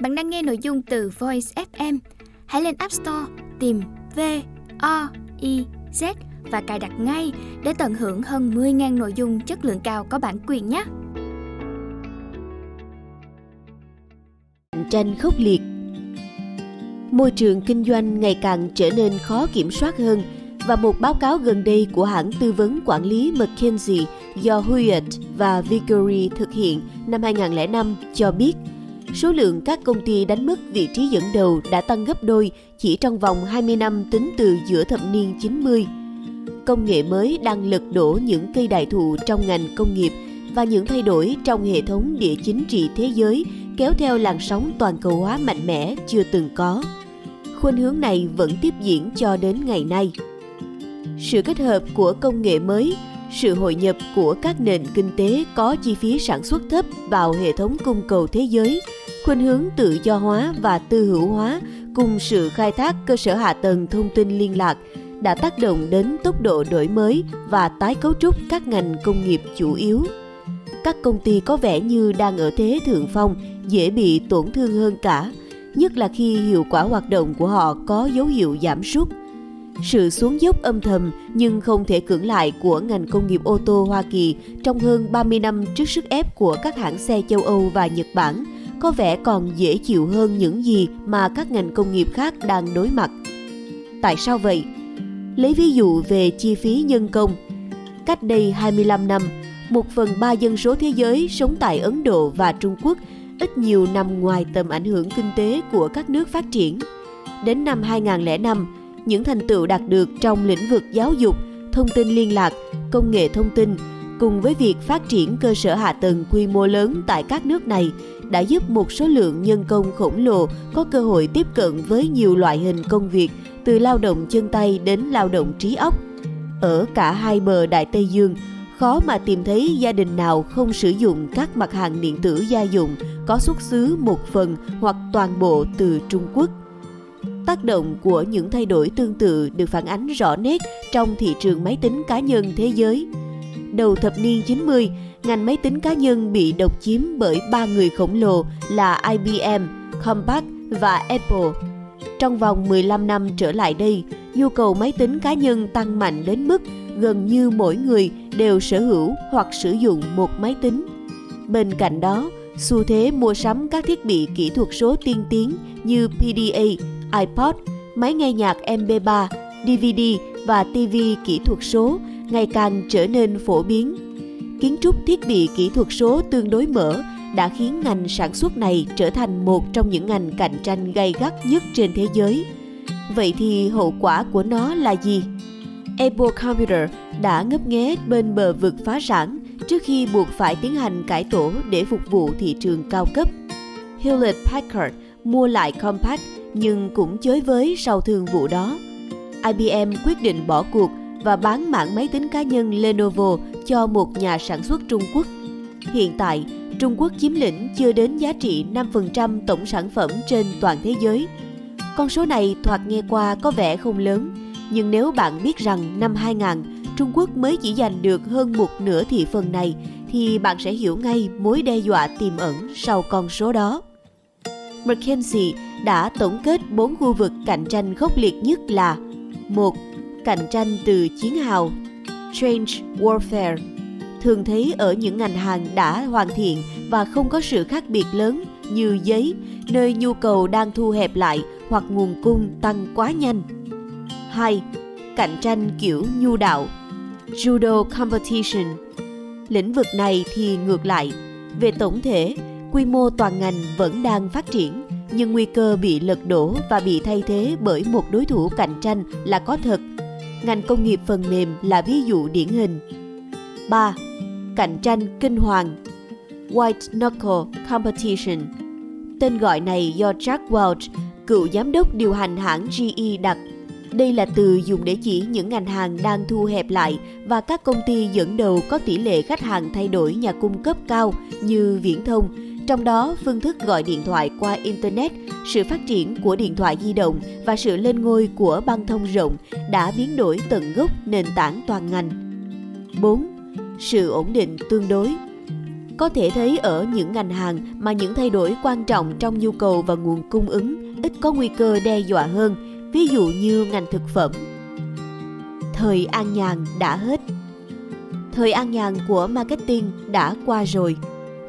Bạn đang nghe nội dung từ Voice FM. Hãy lên App Store, tìm V O I Z và cài đặt ngay để tận hưởng hơn 10.000 nội dung chất lượng cao có bản quyền nhé. Cạnh tranh khốc liệt Môi trường kinh doanh ngày càng trở nên khó kiểm soát hơn và một báo cáo gần đây của hãng tư vấn quản lý McKinsey do Hewlett và Vickery thực hiện năm 2005 cho biết số lượng các công ty đánh mất vị trí dẫn đầu đã tăng gấp đôi chỉ trong vòng 20 năm tính từ giữa thập niên 90. Công nghệ mới đang lật đổ những cây đại thụ trong ngành công nghiệp và những thay đổi trong hệ thống địa chính trị thế giới kéo theo làn sóng toàn cầu hóa mạnh mẽ chưa từng có. Khuynh hướng này vẫn tiếp diễn cho đến ngày nay. Sự kết hợp của công nghệ mới, sự hội nhập của các nền kinh tế có chi phí sản xuất thấp vào hệ thống cung cầu thế giới, khuynh hướng tự do hóa và tư hữu hóa cùng sự khai thác cơ sở hạ tầng thông tin liên lạc đã tác động đến tốc độ đổi mới và tái cấu trúc các ngành công nghiệp chủ yếu. Các công ty có vẻ như đang ở thế thượng phong, dễ bị tổn thương hơn cả, nhất là khi hiệu quả hoạt động của họ có dấu hiệu giảm sút. Sự xuống dốc âm thầm nhưng không thể cưỡng lại của ngành công nghiệp ô tô Hoa Kỳ trong hơn 30 năm trước sức ép của các hãng xe châu Âu và Nhật Bản có vẻ còn dễ chịu hơn những gì mà các ngành công nghiệp khác đang đối mặt. Tại sao vậy? Lấy ví dụ về chi phí nhân công. Cách đây 25 năm, một phần ba dân số thế giới sống tại Ấn Độ và Trung Quốc ít nhiều nằm ngoài tầm ảnh hưởng kinh tế của các nước phát triển. Đến năm 2005, những thành tựu đạt được trong lĩnh vực giáo dục, thông tin liên lạc, công nghệ thông tin cùng với việc phát triển cơ sở hạ tầng quy mô lớn tại các nước này đã giúp một số lượng nhân công khổng lồ có cơ hội tiếp cận với nhiều loại hình công việc từ lao động chân tay đến lao động trí óc. Ở cả hai bờ Đại Tây Dương, khó mà tìm thấy gia đình nào không sử dụng các mặt hàng điện tử gia dụng có xuất xứ một phần hoặc toàn bộ từ Trung Quốc. Tác động của những thay đổi tương tự được phản ánh rõ nét trong thị trường máy tính cá nhân thế giới. Đầu thập niên 90, ngành máy tính cá nhân bị độc chiếm bởi ba người khổng lồ là IBM, Compaq và Apple. Trong vòng 15 năm trở lại đây, nhu cầu máy tính cá nhân tăng mạnh đến mức gần như mỗi người đều sở hữu hoặc sử dụng một máy tính. Bên cạnh đó, xu thế mua sắm các thiết bị kỹ thuật số tiên tiến như PDA, iPod, máy nghe nhạc MP3, DVD và TV kỹ thuật số ngày càng trở nên phổ biến. Kiến trúc thiết bị kỹ thuật số tương đối mở đã khiến ngành sản xuất này trở thành một trong những ngành cạnh tranh gay gắt nhất trên thế giới. Vậy thì hậu quả của nó là gì? Apple Computer đã ngấp nghé bên bờ vực phá sản trước khi buộc phải tiến hành cải tổ để phục vụ thị trường cao cấp. Hewlett Packard mua lại Compaq nhưng cũng chới với sau thương vụ đó. IBM quyết định bỏ cuộc và bán mảng máy tính cá nhân Lenovo cho một nhà sản xuất Trung Quốc. Hiện tại, Trung Quốc chiếm lĩnh chưa đến giá trị 5% tổng sản phẩm trên toàn thế giới. Con số này thoạt nghe qua có vẻ không lớn, nhưng nếu bạn biết rằng năm 2000, Trung Quốc mới chỉ giành được hơn một nửa thị phần này, thì bạn sẽ hiểu ngay mối đe dọa tiềm ẩn sau con số đó. McKinsey đã tổng kết bốn khu vực cạnh tranh khốc liệt nhất là một Cạnh tranh từ chiến hào Change Warfare thường thấy ở những ngành hàng đã hoàn thiện và không có sự khác biệt lớn như giấy, nơi nhu cầu đang thu hẹp lại hoặc nguồn cung tăng quá nhanh. 2. Cạnh tranh kiểu nhu đạo Judo Competition Lĩnh vực này thì ngược lại, về tổng thể, quy mô toàn ngành vẫn đang phát triển, nhưng nguy cơ bị lật đổ và bị thay thế bởi một đối thủ cạnh tranh là có thật. Ngành công nghiệp phần mềm là ví dụ điển hình. 3. Cạnh tranh kinh hoàng White Knuckle Competition Tên gọi này do Jack Welch, cựu giám đốc điều hành hãng GE đặt. Đây là từ dùng để chỉ những ngành hàng đang thu hẹp lại và các công ty dẫn đầu có tỷ lệ khách hàng thay đổi nhà cung cấp cao như viễn thông, trong đó phương thức gọi điện thoại qua internet sự phát triển của điện thoại di động và sự lên ngôi của băng thông rộng đã biến đổi tận gốc nền tảng toàn ngành 4. Sự ổn định tương đối Có thể thấy ở những ngành hàng mà những thay đổi quan trọng trong nhu cầu và nguồn cung ứng ít có nguy cơ đe dọa hơn, ví dụ như ngành thực phẩm. Thời an nhàn đã hết. Thời an nhàn của marketing đã qua rồi.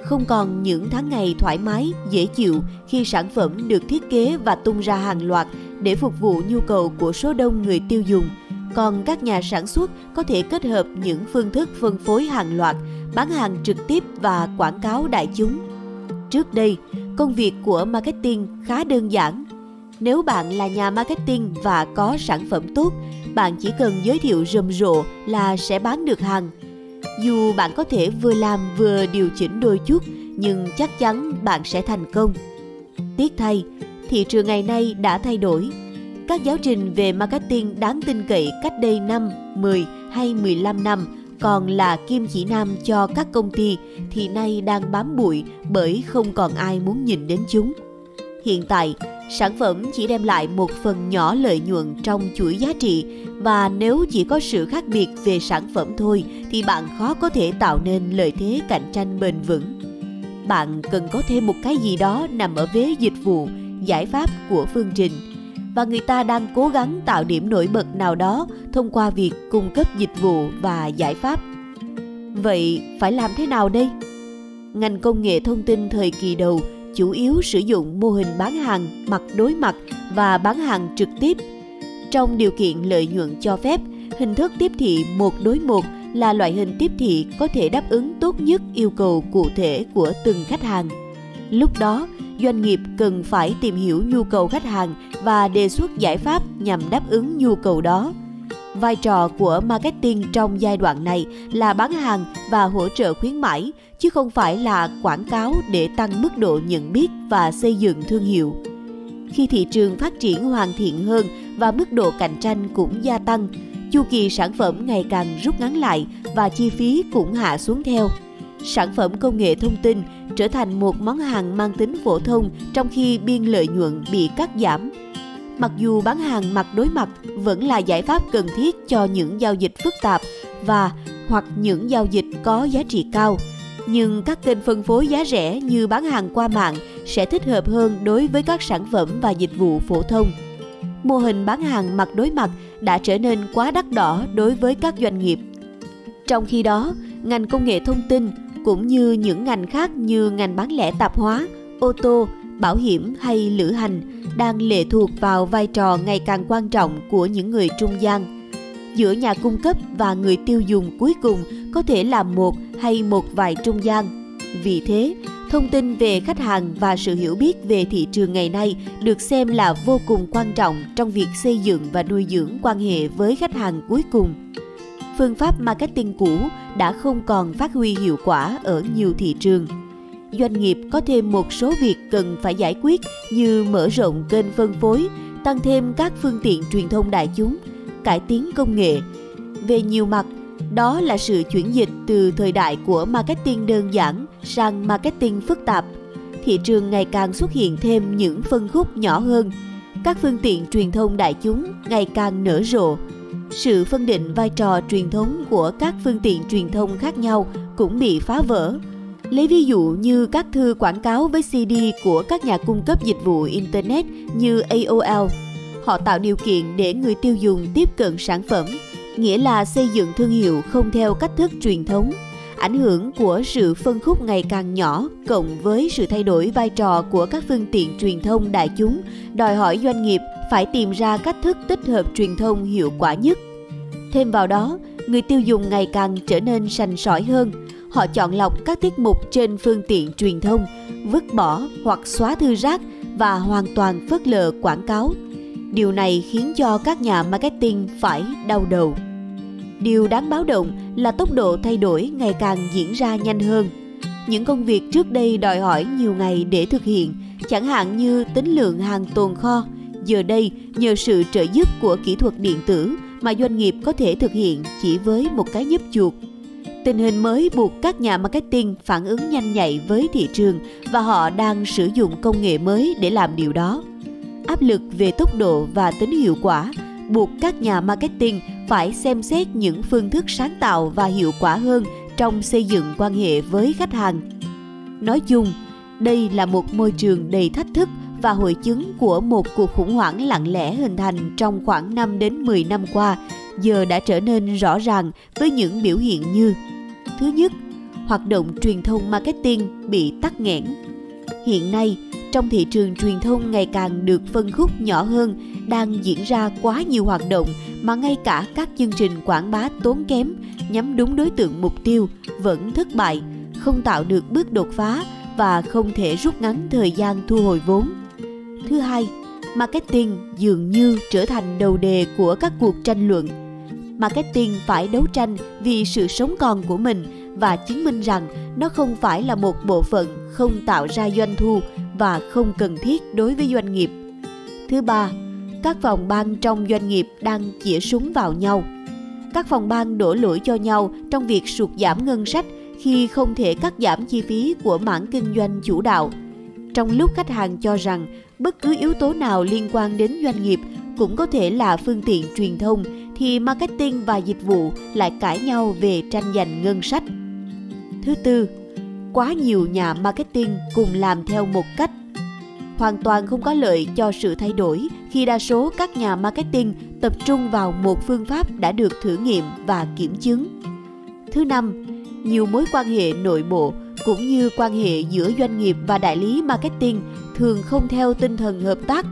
Không còn những tháng ngày thoải mái, dễ chịu khi sản phẩm được thiết kế và tung ra hàng loạt để phục vụ nhu cầu của số đông người tiêu dùng. Còn các nhà sản xuất có thể kết hợp những phương thức phân phối hàng loạt, bán hàng trực tiếp và quảng cáo đại chúng. Trước đây, công việc của marketing khá đơn giản. Nếu bạn là nhà marketing và có sản phẩm tốt, bạn chỉ cần giới thiệu rầm rộ là sẽ bán được hàng. Dù bạn có thể vừa làm vừa điều chỉnh đôi chút, nhưng chắc chắn bạn sẽ thành công. Tiếc thay, thị trường ngày nay đã thay đổi. Các giáo trình về marketing đáng tin cậy cách đây 5, 10 hay 15 năm còn là kim chỉ nam cho các công ty thì nay đang bám bụi bởi không còn ai muốn nhìn đến chúng. Hiện tại, sản phẩm chỉ đem lại một phần nhỏ lợi nhuận trong chuỗi giá trị và nếu chỉ có sự khác biệt về sản phẩm thôi thì bạn khó có thể tạo nên lợi thế cạnh tranh bền vững. Bạn cần có thêm một cái gì đó nằm ở vế dịch vụ, giải pháp của phương trình và người ta đang cố gắng tạo điểm nổi bật nào đó thông qua việc cung cấp dịch vụ và giải pháp. Vậy phải làm thế nào đây? Ngành công nghệ thông tin thời kỳ đầu chủ yếu sử dụng mô hình bán hàng mặt đối mặt và bán hàng trực tiếp. Trong điều kiện lợi nhuận cho phép, hình thức tiếp thị một đối một là loại hình tiếp thị có thể đáp ứng tốt nhất yêu cầu cụ thể của từng khách hàng. Lúc đó, doanh nghiệp cần phải tìm hiểu nhu cầu khách hàng và đề xuất giải pháp nhằm đáp ứng nhu cầu đó. Vai trò của marketing trong giai đoạn này là bán hàng và hỗ trợ khuyến mãi, chứ không phải là quảng cáo để tăng mức độ nhận biết và xây dựng thương hiệu. Khi thị trường phát triển hoàn thiện hơn và mức độ cạnh tranh cũng gia tăng, chu kỳ sản phẩm ngày càng rút ngắn lại và chi phí cũng hạ xuống theo. Sản phẩm công nghệ thông tin trở thành một món hàng mang tính phổ thông trong khi biên lợi nhuận bị cắt giảm. Mặc dù bán hàng mặt đối mặt vẫn là giải pháp cần thiết cho những giao dịch phức tạp và hoặc những giao dịch có giá trị cao, nhưng các kênh phân phối giá rẻ như bán hàng qua mạng sẽ thích hợp hơn đối với các sản phẩm và dịch vụ phổ thông. Mô hình bán hàng mặt đối mặt đã trở nên quá đắt đỏ đối với các doanh nghiệp. Trong khi đó, ngành công nghệ thông tin cũng như những ngành khác như ngành bán lẻ tạp hóa, ô tô, bảo hiểm hay lữ hành đang lệ thuộc vào vai trò ngày càng quan trọng của những người trung gian. Giữa nhà cung cấp và người tiêu dùng cuối cùng có thể là một hay một vài trung gian. Vì thế, thông tin về khách hàng và sự hiểu biết về thị trường ngày nay được xem là vô cùng quan trọng trong việc xây dựng và nuôi dưỡng quan hệ với khách hàng cuối cùng phương pháp marketing cũ đã không còn phát huy hiệu quả ở nhiều thị trường. Doanh nghiệp có thêm một số việc cần phải giải quyết như mở rộng kênh phân phối, tăng thêm các phương tiện truyền thông đại chúng, cải tiến công nghệ. Về nhiều mặt, đó là sự chuyển dịch từ thời đại của marketing đơn giản sang marketing phức tạp. Thị trường ngày càng xuất hiện thêm những phân khúc nhỏ hơn. Các phương tiện truyền thông đại chúng ngày càng nở rộ, sự phân định vai trò truyền thống của các phương tiện truyền thông khác nhau cũng bị phá vỡ. Lấy ví dụ như các thư quảng cáo với CD của các nhà cung cấp dịch vụ Internet như AOL. Họ tạo điều kiện để người tiêu dùng tiếp cận sản phẩm, nghĩa là xây dựng thương hiệu không theo cách thức truyền thống. Ảnh hưởng của sự phân khúc ngày càng nhỏ cộng với sự thay đổi vai trò của các phương tiện truyền thông đại chúng đòi hỏi doanh nghiệp phải tìm ra cách thức tích hợp truyền thông hiệu quả nhất. Thêm vào đó, người tiêu dùng ngày càng trở nên sành sỏi hơn. Họ chọn lọc các tiết mục trên phương tiện truyền thông, vứt bỏ hoặc xóa thư rác và hoàn toàn phớt lờ quảng cáo. Điều này khiến cho các nhà marketing phải đau đầu. Điều đáng báo động là tốc độ thay đổi ngày càng diễn ra nhanh hơn. Những công việc trước đây đòi hỏi nhiều ngày để thực hiện, chẳng hạn như tính lượng hàng tồn kho, Giờ đây, nhờ sự trợ giúp của kỹ thuật điện tử mà doanh nghiệp có thể thực hiện chỉ với một cái nhấp chuột. Tình hình mới buộc các nhà marketing phản ứng nhanh nhạy với thị trường và họ đang sử dụng công nghệ mới để làm điều đó. Áp lực về tốc độ và tính hiệu quả buộc các nhà marketing phải xem xét những phương thức sáng tạo và hiệu quả hơn trong xây dựng quan hệ với khách hàng Nói chung, đây là một môi trường đầy thách thức và hội chứng của một cuộc khủng hoảng lặng lẽ hình thành trong khoảng 5 đến 10 năm qua, giờ đã trở nên rõ ràng với những biểu hiện như Thứ nhất, hoạt động truyền thông marketing bị tắc nghẽn. Hiện nay, trong thị trường truyền thông ngày càng được phân khúc nhỏ hơn, đang diễn ra quá nhiều hoạt động mà ngay cả các chương trình quảng bá tốn kém nhắm đúng đối tượng mục tiêu vẫn thất bại, không tạo được bước đột phá và không thể rút ngắn thời gian thu hồi vốn. Thứ hai, marketing dường như trở thành đầu đề của các cuộc tranh luận. Marketing phải đấu tranh vì sự sống còn của mình và chứng minh rằng nó không phải là một bộ phận không tạo ra doanh thu và không cần thiết đối với doanh nghiệp. Thứ ba, các phòng ban trong doanh nghiệp đang chĩa súng vào nhau. Các phòng ban đổ lỗi cho nhau trong việc sụt giảm ngân sách khi không thể cắt giảm chi phí của mảng kinh doanh chủ đạo. Trong lúc khách hàng cho rằng bất cứ yếu tố nào liên quan đến doanh nghiệp cũng có thể là phương tiện truyền thông thì marketing và dịch vụ lại cãi nhau về tranh giành ngân sách. Thứ tư, quá nhiều nhà marketing cùng làm theo một cách hoàn toàn không có lợi cho sự thay đổi khi đa số các nhà marketing tập trung vào một phương pháp đã được thử nghiệm và kiểm chứng. Thứ năm, nhiều mối quan hệ nội bộ cũng như quan hệ giữa doanh nghiệp và đại lý marketing thường không theo tinh thần hợp tác.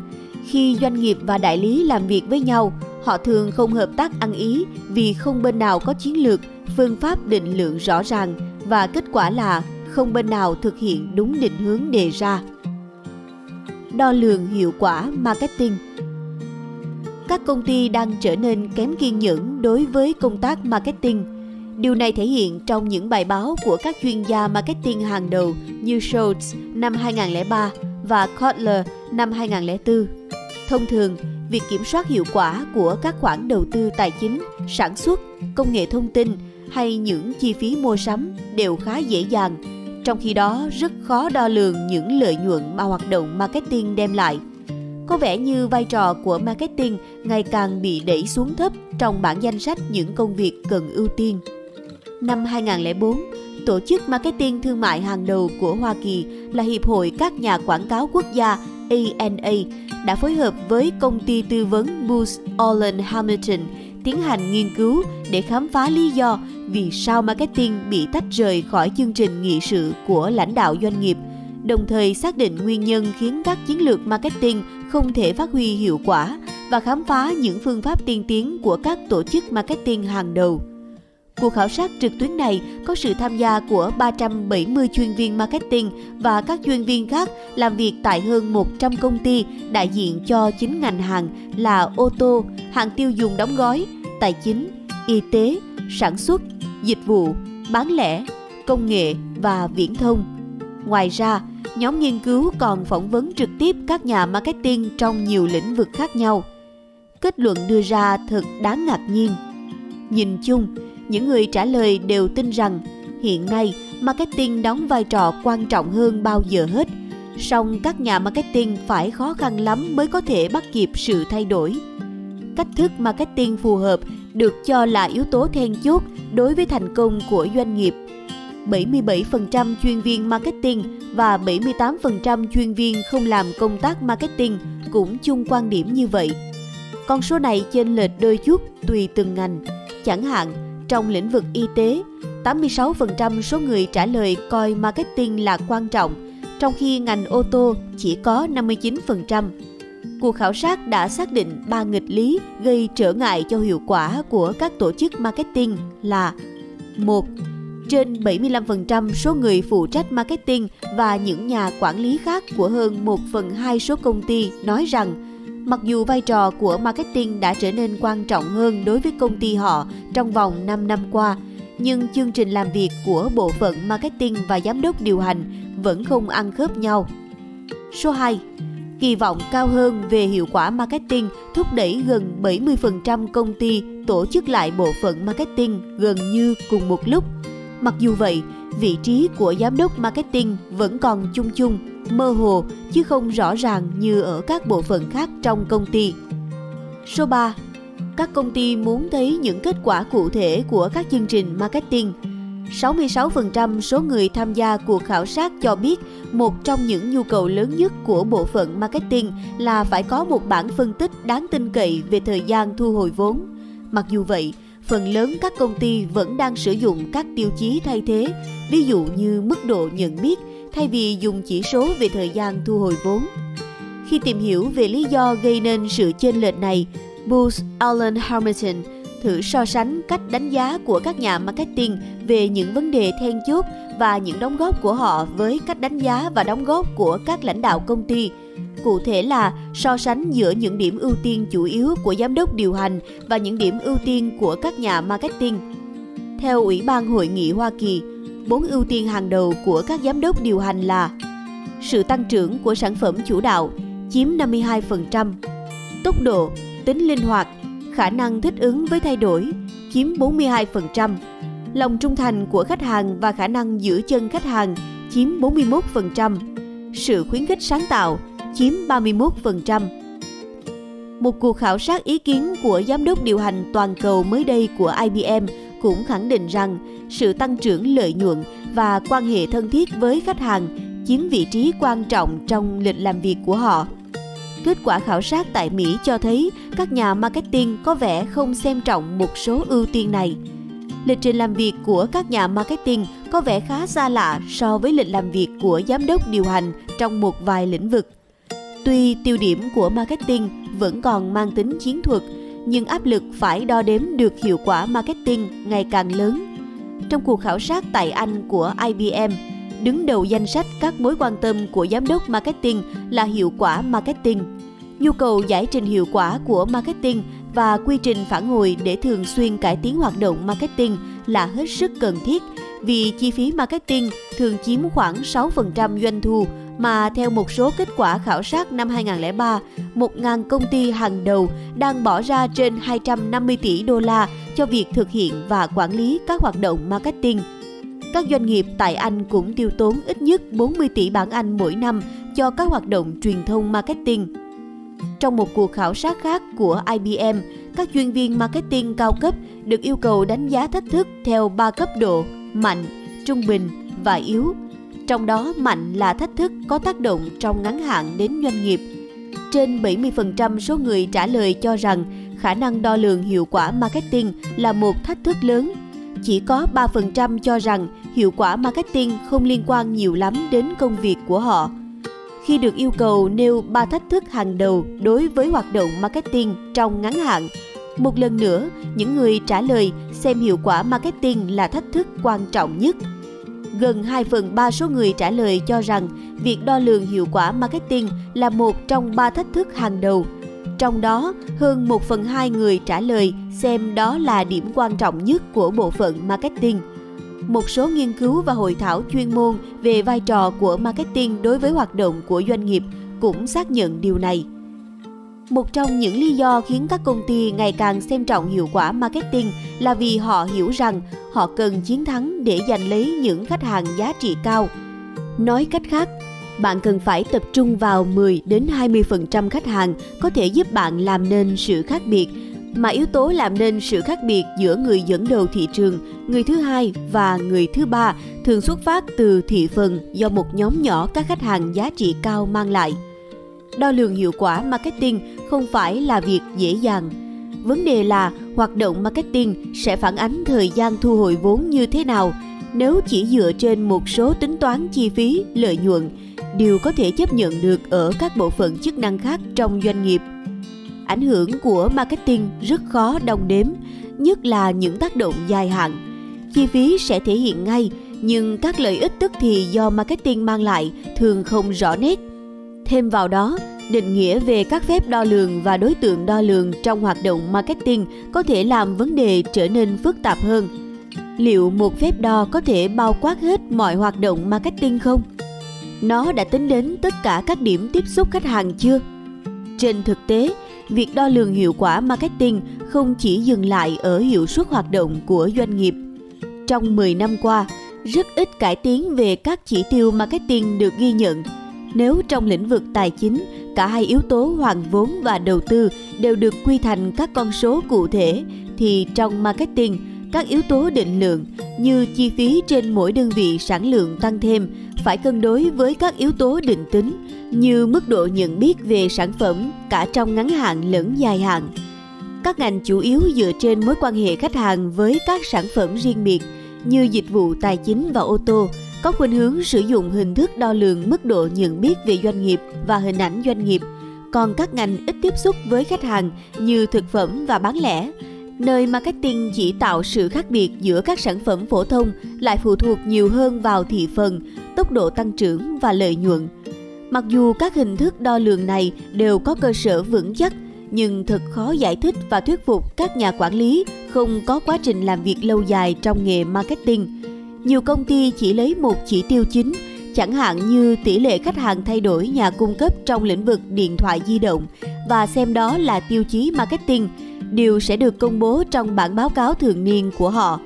Khi doanh nghiệp và đại lý làm việc với nhau, họ thường không hợp tác ăn ý vì không bên nào có chiến lược, phương pháp định lượng rõ ràng và kết quả là không bên nào thực hiện đúng định hướng đề ra. Đo lường hiệu quả marketing Các công ty đang trở nên kém kiên nhẫn đối với công tác marketing. Điều này thể hiện trong những bài báo của các chuyên gia marketing hàng đầu như Schultz năm 2003 và Kotler năm 2004. Thông thường, việc kiểm soát hiệu quả của các khoản đầu tư tài chính, sản xuất, công nghệ thông tin hay những chi phí mua sắm đều khá dễ dàng trong khi đó rất khó đo lường những lợi nhuận mà hoạt động marketing đem lại. Có vẻ như vai trò của marketing ngày càng bị đẩy xuống thấp trong bảng danh sách những công việc cần ưu tiên. Năm 2004, tổ chức marketing thương mại hàng đầu của Hoa Kỳ là Hiệp hội các nhà quảng cáo quốc gia ANA đã phối hợp với công ty tư vấn Booz Allen Hamilton tiến hành nghiên cứu để khám phá lý do vì sao marketing bị tách rời khỏi chương trình nghị sự của lãnh đạo doanh nghiệp, đồng thời xác định nguyên nhân khiến các chiến lược marketing không thể phát huy hiệu quả và khám phá những phương pháp tiên tiến của các tổ chức marketing hàng đầu. Cuộc khảo sát trực tuyến này có sự tham gia của 370 chuyên viên marketing và các chuyên viên khác làm việc tại hơn 100 công ty đại diện cho 9 ngành hàng là ô tô, hàng tiêu dùng đóng gói, tài chính, y tế, sản xuất, dịch vụ, bán lẻ, công nghệ và viễn thông. Ngoài ra, nhóm nghiên cứu còn phỏng vấn trực tiếp các nhà marketing trong nhiều lĩnh vực khác nhau. Kết luận đưa ra thật đáng ngạc nhiên. Nhìn chung, những người trả lời đều tin rằng hiện nay marketing đóng vai trò quan trọng hơn bao giờ hết. Song các nhà marketing phải khó khăn lắm mới có thể bắt kịp sự thay đổi. Cách thức marketing phù hợp được cho là yếu tố then chốt đối với thành công của doanh nghiệp. 77% chuyên viên marketing và 78% chuyên viên không làm công tác marketing cũng chung quan điểm như vậy. Con số này chênh lệch đôi chút tùy từng ngành. Chẳng hạn, trong lĩnh vực y tế, 86% số người trả lời coi marketing là quan trọng, trong khi ngành ô tô chỉ có 59%. Cuộc khảo sát đã xác định ba nghịch lý gây trở ngại cho hiệu quả của các tổ chức marketing là một Trên 75% số người phụ trách marketing và những nhà quản lý khác của hơn 1 phần 2 số công ty nói rằng Mặc dù vai trò của marketing đã trở nên quan trọng hơn đối với công ty họ trong vòng 5 năm qua, nhưng chương trình làm việc của bộ phận marketing và giám đốc điều hành vẫn không ăn khớp nhau. Số 2. Kỳ vọng cao hơn về hiệu quả marketing thúc đẩy gần 70% công ty tổ chức lại bộ phận marketing gần như cùng một lúc. Mặc dù vậy, vị trí của giám đốc marketing vẫn còn chung chung mơ hồ chứ không rõ ràng như ở các bộ phận khác trong công ty. Số 3. Các công ty muốn thấy những kết quả cụ thể của các chương trình marketing. 66% số người tham gia cuộc khảo sát cho biết một trong những nhu cầu lớn nhất của bộ phận marketing là phải có một bản phân tích đáng tin cậy về thời gian thu hồi vốn. Mặc dù vậy, phần lớn các công ty vẫn đang sử dụng các tiêu chí thay thế, ví dụ như mức độ nhận biết thay vì dùng chỉ số về thời gian thu hồi vốn. Khi tìm hiểu về lý do gây nên sự chênh lệch này, Booth Allen Hamilton thử so sánh cách đánh giá của các nhà marketing về những vấn đề then chốt và những đóng góp của họ với cách đánh giá và đóng góp của các lãnh đạo công ty. Cụ thể là so sánh giữa những điểm ưu tiên chủ yếu của giám đốc điều hành và những điểm ưu tiên của các nhà marketing. Theo Ủy ban Hội nghị Hoa Kỳ, bốn ưu tiên hàng đầu của các giám đốc điều hành là sự tăng trưởng của sản phẩm chủ đạo chiếm 52%, tốc độ, tính linh hoạt, khả năng thích ứng với thay đổi chiếm 42%, lòng trung thành của khách hàng và khả năng giữ chân khách hàng chiếm 41%, sự khuyến khích sáng tạo chiếm 31%. Một cuộc khảo sát ý kiến của giám đốc điều hành toàn cầu mới đây của IBM cũng khẳng định rằng sự tăng trưởng lợi nhuận và quan hệ thân thiết với khách hàng chiếm vị trí quan trọng trong lịch làm việc của họ. Kết quả khảo sát tại Mỹ cho thấy các nhà marketing có vẻ không xem trọng một số ưu tiên này. Lịch trình làm việc của các nhà marketing có vẻ khá xa lạ so với lịch làm việc của giám đốc điều hành trong một vài lĩnh vực. Tuy tiêu điểm của marketing vẫn còn mang tính chiến thuật, nhưng áp lực phải đo đếm được hiệu quả marketing ngày càng lớn. Trong cuộc khảo sát tại Anh của IBM, đứng đầu danh sách các mối quan tâm của giám đốc marketing là hiệu quả marketing. Nhu cầu giải trình hiệu quả của marketing và quy trình phản hồi để thường xuyên cải tiến hoạt động marketing là hết sức cần thiết vì chi phí marketing thường chiếm khoảng 6% doanh thu mà theo một số kết quả khảo sát năm 2003, 1.000 công ty hàng đầu đang bỏ ra trên 250 tỷ đô la cho việc thực hiện và quản lý các hoạt động marketing. Các doanh nghiệp tại Anh cũng tiêu tốn ít nhất 40 tỷ bảng Anh mỗi năm cho các hoạt động truyền thông marketing. Trong một cuộc khảo sát khác của IBM, các chuyên viên marketing cao cấp được yêu cầu đánh giá thách thức theo 3 cấp độ: mạnh, trung bình và yếu. Trong đó mạnh là thách thức có tác động trong ngắn hạn đến doanh nghiệp. Trên 70% số người trả lời cho rằng khả năng đo lường hiệu quả marketing là một thách thức lớn. Chỉ có 3% cho rằng hiệu quả marketing không liên quan nhiều lắm đến công việc của họ. Khi được yêu cầu nêu ba thách thức hàng đầu đối với hoạt động marketing trong ngắn hạn, một lần nữa, những người trả lời xem hiệu quả marketing là thách thức quan trọng nhất. Gần 2 phần 3 số người trả lời cho rằng việc đo lường hiệu quả marketing là một trong ba thách thức hàng đầu. Trong đó, hơn 1 phần 2 người trả lời xem đó là điểm quan trọng nhất của bộ phận marketing – một số nghiên cứu và hội thảo chuyên môn về vai trò của marketing đối với hoạt động của doanh nghiệp cũng xác nhận điều này. Một trong những lý do khiến các công ty ngày càng xem trọng hiệu quả marketing là vì họ hiểu rằng họ cần chiến thắng để giành lấy những khách hàng giá trị cao. Nói cách khác, bạn cần phải tập trung vào 10 đến 20% khách hàng có thể giúp bạn làm nên sự khác biệt mà yếu tố làm nên sự khác biệt giữa người dẫn đầu thị trường, người thứ hai và người thứ ba thường xuất phát từ thị phần do một nhóm nhỏ các khách hàng giá trị cao mang lại. Đo lường hiệu quả marketing không phải là việc dễ dàng. Vấn đề là hoạt động marketing sẽ phản ánh thời gian thu hồi vốn như thế nào nếu chỉ dựa trên một số tính toán chi phí, lợi nhuận, điều có thể chấp nhận được ở các bộ phận chức năng khác trong doanh nghiệp ảnh hưởng của marketing rất khó đong đếm, nhất là những tác động dài hạn. Chi phí sẽ thể hiện ngay, nhưng các lợi ích tức thì do marketing mang lại thường không rõ nét. Thêm vào đó, định nghĩa về các phép đo lường và đối tượng đo lường trong hoạt động marketing có thể làm vấn đề trở nên phức tạp hơn. Liệu một phép đo có thể bao quát hết mọi hoạt động marketing không? Nó đã tính đến tất cả các điểm tiếp xúc khách hàng chưa? Trên thực tế, việc đo lường hiệu quả marketing không chỉ dừng lại ở hiệu suất hoạt động của doanh nghiệp. Trong 10 năm qua, rất ít cải tiến về các chỉ tiêu marketing được ghi nhận. Nếu trong lĩnh vực tài chính, cả hai yếu tố hoàn vốn và đầu tư đều được quy thành các con số cụ thể thì trong marketing, các yếu tố định lượng như chi phí trên mỗi đơn vị sản lượng tăng thêm phải cân đối với các yếu tố định tính như mức độ nhận biết về sản phẩm cả trong ngắn hạn lẫn dài hạn. Các ngành chủ yếu dựa trên mối quan hệ khách hàng với các sản phẩm riêng biệt như dịch vụ tài chính và ô tô có khuynh hướng sử dụng hình thức đo lường mức độ nhận biết về doanh nghiệp và hình ảnh doanh nghiệp. Còn các ngành ít tiếp xúc với khách hàng như thực phẩm và bán lẻ nơi marketing chỉ tạo sự khác biệt giữa các sản phẩm phổ thông lại phụ thuộc nhiều hơn vào thị phần, tốc độ tăng trưởng và lợi nhuận. Mặc dù các hình thức đo lường này đều có cơ sở vững chắc, nhưng thật khó giải thích và thuyết phục các nhà quản lý không có quá trình làm việc lâu dài trong nghề marketing. Nhiều công ty chỉ lấy một chỉ tiêu chính, chẳng hạn như tỷ lệ khách hàng thay đổi nhà cung cấp trong lĩnh vực điện thoại di động và xem đó là tiêu chí marketing Điều sẽ được công bố trong bản báo cáo thường niên của họ.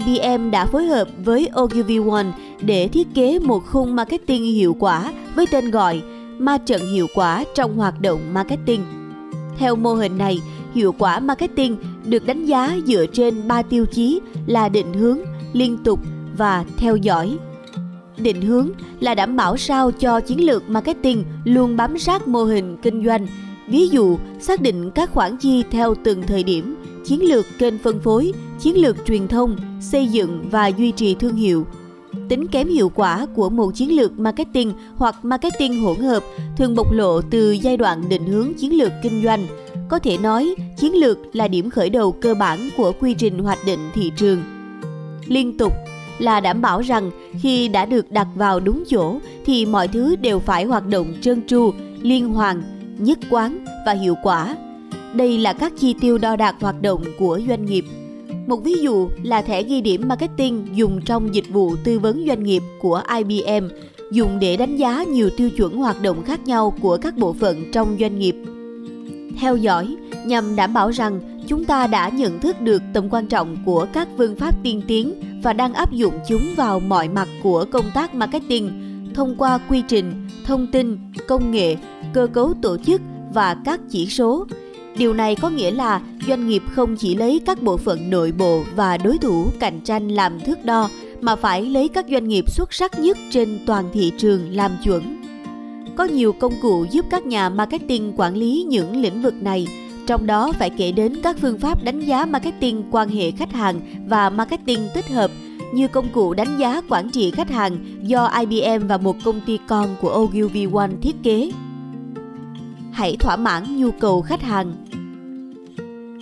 IBM đã phối hợp với Ogilvy One để thiết kế một khung marketing hiệu quả với tên gọi Ma trận hiệu quả trong hoạt động marketing. Theo mô hình này, hiệu quả marketing được đánh giá dựa trên 3 tiêu chí là định hướng, liên tục và theo dõi. Định hướng là đảm bảo sao cho chiến lược marketing luôn bám sát mô hình kinh doanh Ví dụ, xác định các khoản chi theo từng thời điểm, chiến lược kênh phân phối, chiến lược truyền thông, xây dựng và duy trì thương hiệu. Tính kém hiệu quả của một chiến lược marketing hoặc marketing hỗn hợp thường bộc lộ từ giai đoạn định hướng chiến lược kinh doanh. Có thể nói, chiến lược là điểm khởi đầu cơ bản của quy trình hoạch định thị trường. Liên tục là đảm bảo rằng khi đã được đặt vào đúng chỗ thì mọi thứ đều phải hoạt động trơn tru, liên hoàn, nhất quán và hiệu quả. Đây là các chi tiêu đo đạc hoạt động của doanh nghiệp. Một ví dụ là thẻ ghi điểm marketing dùng trong dịch vụ tư vấn doanh nghiệp của IBM, dùng để đánh giá nhiều tiêu chuẩn hoạt động khác nhau của các bộ phận trong doanh nghiệp. Theo dõi nhằm đảm bảo rằng chúng ta đã nhận thức được tầm quan trọng của các phương pháp tiên tiến và đang áp dụng chúng vào mọi mặt của công tác marketing thông qua quy trình, thông tin, công nghệ cơ cấu tổ chức và các chỉ số. Điều này có nghĩa là doanh nghiệp không chỉ lấy các bộ phận nội bộ và đối thủ cạnh tranh làm thước đo mà phải lấy các doanh nghiệp xuất sắc nhất trên toàn thị trường làm chuẩn. Có nhiều công cụ giúp các nhà marketing quản lý những lĩnh vực này, trong đó phải kể đến các phương pháp đánh giá marketing quan hệ khách hàng và marketing tích hợp như công cụ đánh giá quản trị khách hàng do IBM và một công ty con của Ogilvy One thiết kế hãy thỏa mãn nhu cầu khách hàng.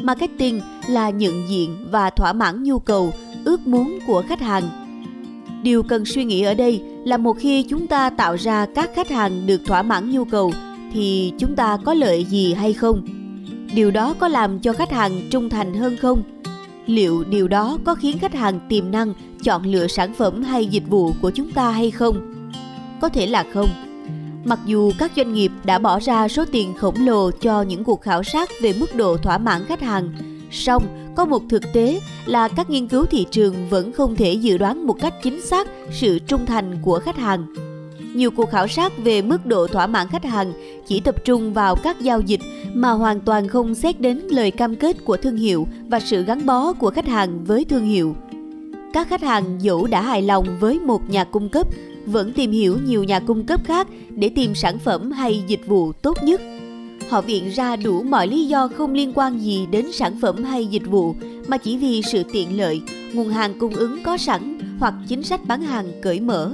Marketing là nhận diện và thỏa mãn nhu cầu, ước muốn của khách hàng. Điều cần suy nghĩ ở đây là một khi chúng ta tạo ra các khách hàng được thỏa mãn nhu cầu thì chúng ta có lợi gì hay không? Điều đó có làm cho khách hàng trung thành hơn không? Liệu điều đó có khiến khách hàng tiềm năng chọn lựa sản phẩm hay dịch vụ của chúng ta hay không? Có thể là không Mặc dù các doanh nghiệp đã bỏ ra số tiền khổng lồ cho những cuộc khảo sát về mức độ thỏa mãn khách hàng, song có một thực tế là các nghiên cứu thị trường vẫn không thể dự đoán một cách chính xác sự trung thành của khách hàng. Nhiều cuộc khảo sát về mức độ thỏa mãn khách hàng chỉ tập trung vào các giao dịch mà hoàn toàn không xét đến lời cam kết của thương hiệu và sự gắn bó của khách hàng với thương hiệu. Các khách hàng dẫu đã hài lòng với một nhà cung cấp vẫn tìm hiểu nhiều nhà cung cấp khác để tìm sản phẩm hay dịch vụ tốt nhất. Họ viện ra đủ mọi lý do không liên quan gì đến sản phẩm hay dịch vụ mà chỉ vì sự tiện lợi, nguồn hàng cung ứng có sẵn hoặc chính sách bán hàng cởi mở.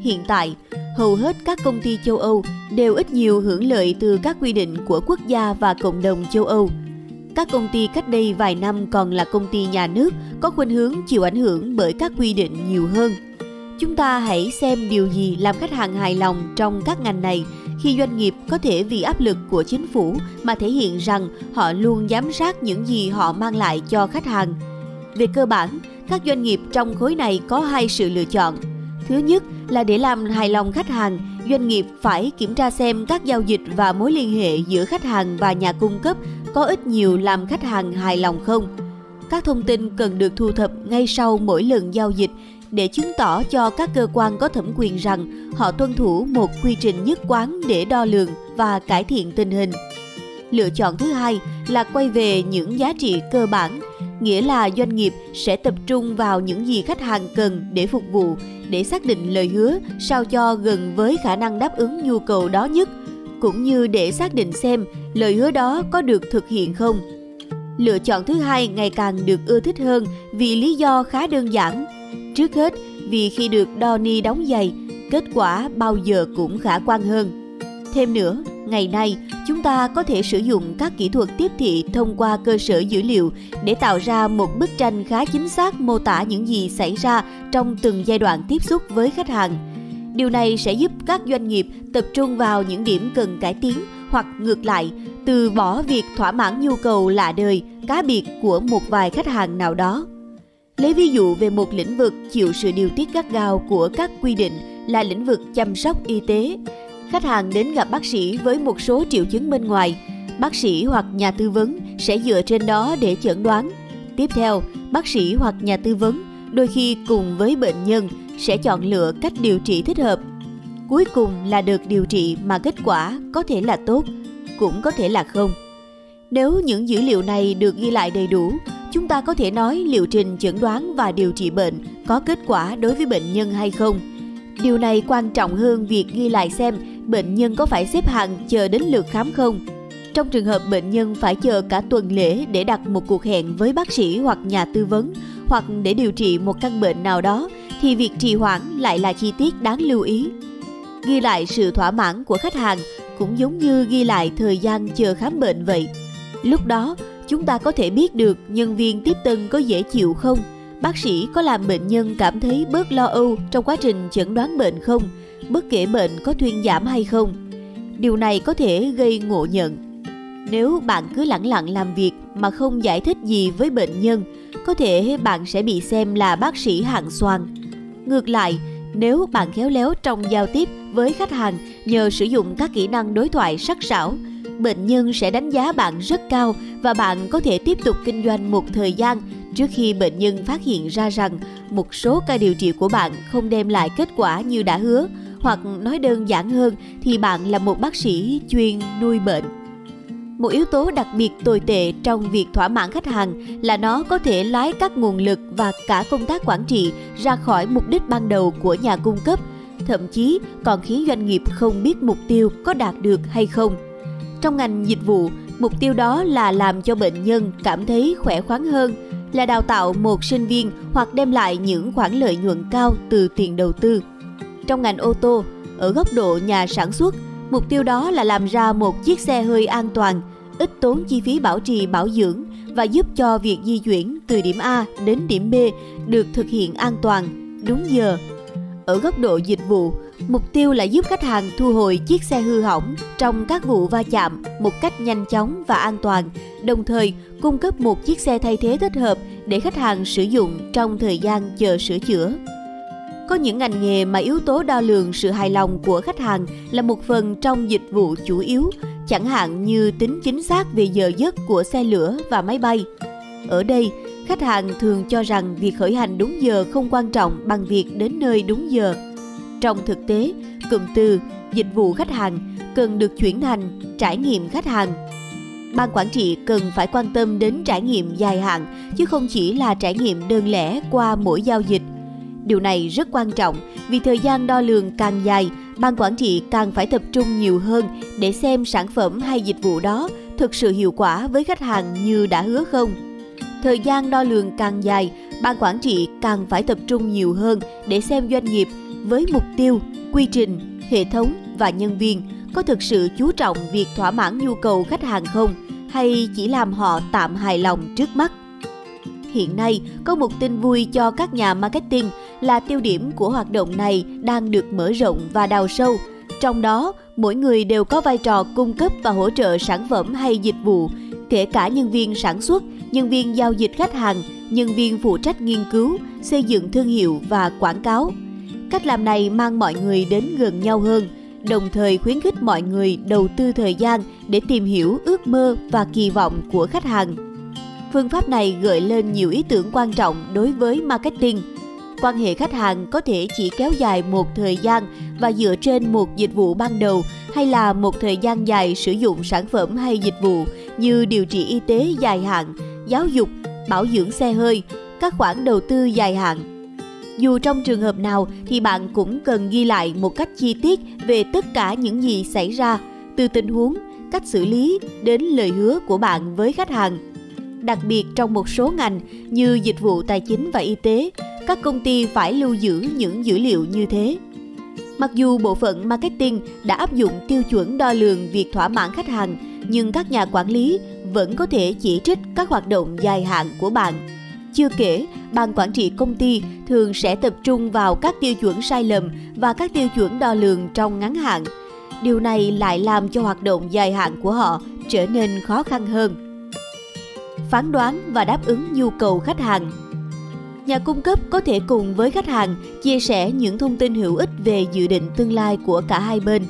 Hiện tại, hầu hết các công ty châu Âu đều ít nhiều hưởng lợi từ các quy định của quốc gia và cộng đồng châu Âu. Các công ty cách đây vài năm còn là công ty nhà nước có khuynh hướng chịu ảnh hưởng bởi các quy định nhiều hơn. Chúng ta hãy xem điều gì làm khách hàng hài lòng trong các ngành này khi doanh nghiệp có thể vì áp lực của chính phủ mà thể hiện rằng họ luôn giám sát những gì họ mang lại cho khách hàng. Về cơ bản, các doanh nghiệp trong khối này có hai sự lựa chọn. Thứ nhất là để làm hài lòng khách hàng, doanh nghiệp phải kiểm tra xem các giao dịch và mối liên hệ giữa khách hàng và nhà cung cấp có ít nhiều làm khách hàng hài lòng không. Các thông tin cần được thu thập ngay sau mỗi lần giao dịch để chứng tỏ cho các cơ quan có thẩm quyền rằng họ tuân thủ một quy trình nhất quán để đo lường và cải thiện tình hình. Lựa chọn thứ hai là quay về những giá trị cơ bản, nghĩa là doanh nghiệp sẽ tập trung vào những gì khách hàng cần để phục vụ để xác định lời hứa sao cho gần với khả năng đáp ứng nhu cầu đó nhất cũng như để xác định xem lời hứa đó có được thực hiện không lựa chọn thứ hai ngày càng được ưa thích hơn vì lý do khá đơn giản trước hết, vì khi được Donny đóng giày, kết quả bao giờ cũng khả quan hơn. Thêm nữa, ngày nay, chúng ta có thể sử dụng các kỹ thuật tiếp thị thông qua cơ sở dữ liệu để tạo ra một bức tranh khá chính xác mô tả những gì xảy ra trong từng giai đoạn tiếp xúc với khách hàng. Điều này sẽ giúp các doanh nghiệp tập trung vào những điểm cần cải tiến hoặc ngược lại, từ bỏ việc thỏa mãn nhu cầu lạ đời, cá biệt của một vài khách hàng nào đó lấy ví dụ về một lĩnh vực chịu sự điều tiết gắt gao của các quy định là lĩnh vực chăm sóc y tế. Khách hàng đến gặp bác sĩ với một số triệu chứng bên ngoài, bác sĩ hoặc nhà tư vấn sẽ dựa trên đó để chẩn đoán. Tiếp theo, bác sĩ hoặc nhà tư vấn đôi khi cùng với bệnh nhân sẽ chọn lựa cách điều trị thích hợp. Cuối cùng là được điều trị mà kết quả có thể là tốt, cũng có thể là không. Nếu những dữ liệu này được ghi lại đầy đủ chúng ta có thể nói liệu trình chẩn đoán và điều trị bệnh có kết quả đối với bệnh nhân hay không. Điều này quan trọng hơn việc ghi lại xem bệnh nhân có phải xếp hàng chờ đến lượt khám không. Trong trường hợp bệnh nhân phải chờ cả tuần lễ để đặt một cuộc hẹn với bác sĩ hoặc nhà tư vấn hoặc để điều trị một căn bệnh nào đó, thì việc trì hoãn lại là chi tiết đáng lưu ý. Ghi lại sự thỏa mãn của khách hàng cũng giống như ghi lại thời gian chờ khám bệnh vậy. Lúc đó chúng ta có thể biết được nhân viên tiếp tân có dễ chịu không? Bác sĩ có làm bệnh nhân cảm thấy bớt lo âu trong quá trình chẩn đoán bệnh không? Bất kể bệnh có thuyên giảm hay không? Điều này có thể gây ngộ nhận. Nếu bạn cứ lẳng lặng làm việc mà không giải thích gì với bệnh nhân, có thể bạn sẽ bị xem là bác sĩ hạng xoan. ngược lại, nếu bạn khéo léo trong giao tiếp với khách hàng nhờ sử dụng các kỹ năng đối thoại sắc sảo bệnh nhân sẽ đánh giá bạn rất cao và bạn có thể tiếp tục kinh doanh một thời gian trước khi bệnh nhân phát hiện ra rằng một số ca điều trị của bạn không đem lại kết quả như đã hứa. Hoặc nói đơn giản hơn thì bạn là một bác sĩ chuyên nuôi bệnh. Một yếu tố đặc biệt tồi tệ trong việc thỏa mãn khách hàng là nó có thể lái các nguồn lực và cả công tác quản trị ra khỏi mục đích ban đầu của nhà cung cấp. Thậm chí còn khiến doanh nghiệp không biết mục tiêu có đạt được hay không trong ngành dịch vụ mục tiêu đó là làm cho bệnh nhân cảm thấy khỏe khoắn hơn là đào tạo một sinh viên hoặc đem lại những khoản lợi nhuận cao từ tiền đầu tư trong ngành ô tô ở góc độ nhà sản xuất mục tiêu đó là làm ra một chiếc xe hơi an toàn ít tốn chi phí bảo trì bảo dưỡng và giúp cho việc di chuyển từ điểm A đến điểm B được thực hiện an toàn, đúng giờ. Ở góc độ dịch vụ, mục tiêu là giúp khách hàng thu hồi chiếc xe hư hỏng trong các vụ va chạm một cách nhanh chóng và an toàn, đồng thời cung cấp một chiếc xe thay thế thích hợp để khách hàng sử dụng trong thời gian chờ sửa chữa. Có những ngành nghề mà yếu tố đo lường sự hài lòng của khách hàng là một phần trong dịch vụ chủ yếu, chẳng hạn như tính chính xác về giờ giấc của xe lửa và máy bay. Ở đây, khách hàng thường cho rằng việc khởi hành đúng giờ không quan trọng bằng việc đến nơi đúng giờ. Trong thực tế, cụm từ dịch vụ khách hàng cần được chuyển thành trải nghiệm khách hàng. Ban quản trị cần phải quan tâm đến trải nghiệm dài hạn chứ không chỉ là trải nghiệm đơn lẻ qua mỗi giao dịch – Điều này rất quan trọng vì thời gian đo lường càng dài, ban quản trị càng phải tập trung nhiều hơn để xem sản phẩm hay dịch vụ đó thực sự hiệu quả với khách hàng như đã hứa không. Thời gian đo lường càng dài, ban quản trị càng phải tập trung nhiều hơn để xem doanh nghiệp với mục tiêu, quy trình, hệ thống và nhân viên có thực sự chú trọng việc thỏa mãn nhu cầu khách hàng không hay chỉ làm họ tạm hài lòng trước mắt. Hiện nay, có một tin vui cho các nhà marketing là tiêu điểm của hoạt động này đang được mở rộng và đào sâu. Trong đó, mỗi người đều có vai trò cung cấp và hỗ trợ sản phẩm hay dịch vụ, kể cả nhân viên sản xuất, nhân viên giao dịch khách hàng, nhân viên phụ trách nghiên cứu, xây dựng thương hiệu và quảng cáo. Cách làm này mang mọi người đến gần nhau hơn, đồng thời khuyến khích mọi người đầu tư thời gian để tìm hiểu ước mơ và kỳ vọng của khách hàng. Phương pháp này gợi lên nhiều ý tưởng quan trọng đối với marketing – quan hệ khách hàng có thể chỉ kéo dài một thời gian và dựa trên một dịch vụ ban đầu hay là một thời gian dài sử dụng sản phẩm hay dịch vụ như điều trị y tế dài hạn, giáo dục, bảo dưỡng xe hơi, các khoản đầu tư dài hạn. Dù trong trường hợp nào thì bạn cũng cần ghi lại một cách chi tiết về tất cả những gì xảy ra, từ tình huống, cách xử lý đến lời hứa của bạn với khách hàng. Đặc biệt trong một số ngành như dịch vụ tài chính và y tế, các công ty phải lưu giữ những dữ liệu như thế. Mặc dù bộ phận marketing đã áp dụng tiêu chuẩn đo lường việc thỏa mãn khách hàng, nhưng các nhà quản lý vẫn có thể chỉ trích các hoạt động dài hạn của bạn. Chưa kể, ban quản trị công ty thường sẽ tập trung vào các tiêu chuẩn sai lầm và các tiêu chuẩn đo lường trong ngắn hạn. Điều này lại làm cho hoạt động dài hạn của họ trở nên khó khăn hơn. Phán đoán và đáp ứng nhu cầu khách hàng Nhà cung cấp có thể cùng với khách hàng chia sẻ những thông tin hữu ích về dự định tương lai của cả hai bên.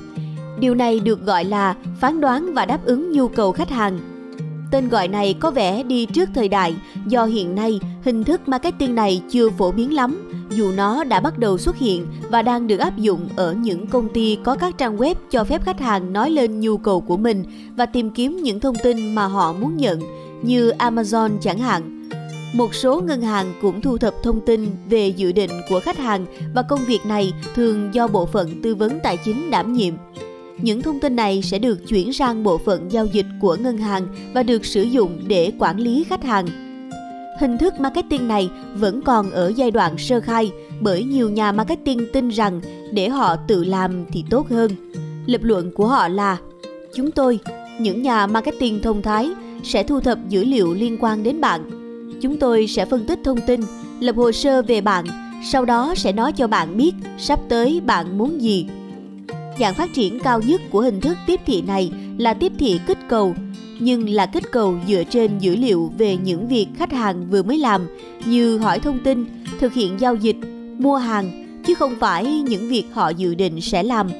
Điều này được gọi là phán đoán và đáp ứng nhu cầu khách hàng. Tên gọi này có vẻ đi trước thời đại do hiện nay hình thức marketing này chưa phổ biến lắm, dù nó đã bắt đầu xuất hiện và đang được áp dụng ở những công ty có các trang web cho phép khách hàng nói lên nhu cầu của mình và tìm kiếm những thông tin mà họ muốn nhận, như Amazon chẳng hạn một số ngân hàng cũng thu thập thông tin về dự định của khách hàng và công việc này thường do bộ phận tư vấn tài chính đảm nhiệm. Những thông tin này sẽ được chuyển sang bộ phận giao dịch của ngân hàng và được sử dụng để quản lý khách hàng. Hình thức marketing này vẫn còn ở giai đoạn sơ khai bởi nhiều nhà marketing tin rằng để họ tự làm thì tốt hơn. Lập luận của họ là Chúng tôi, những nhà marketing thông thái, sẽ thu thập dữ liệu liên quan đến bạn Chúng tôi sẽ phân tích thông tin, lập hồ sơ về bạn, sau đó sẽ nói cho bạn biết sắp tới bạn muốn gì. Dạng phát triển cao nhất của hình thức tiếp thị này là tiếp thị kích cầu, nhưng là kích cầu dựa trên dữ liệu về những việc khách hàng vừa mới làm như hỏi thông tin, thực hiện giao dịch, mua hàng, chứ không phải những việc họ dự định sẽ làm.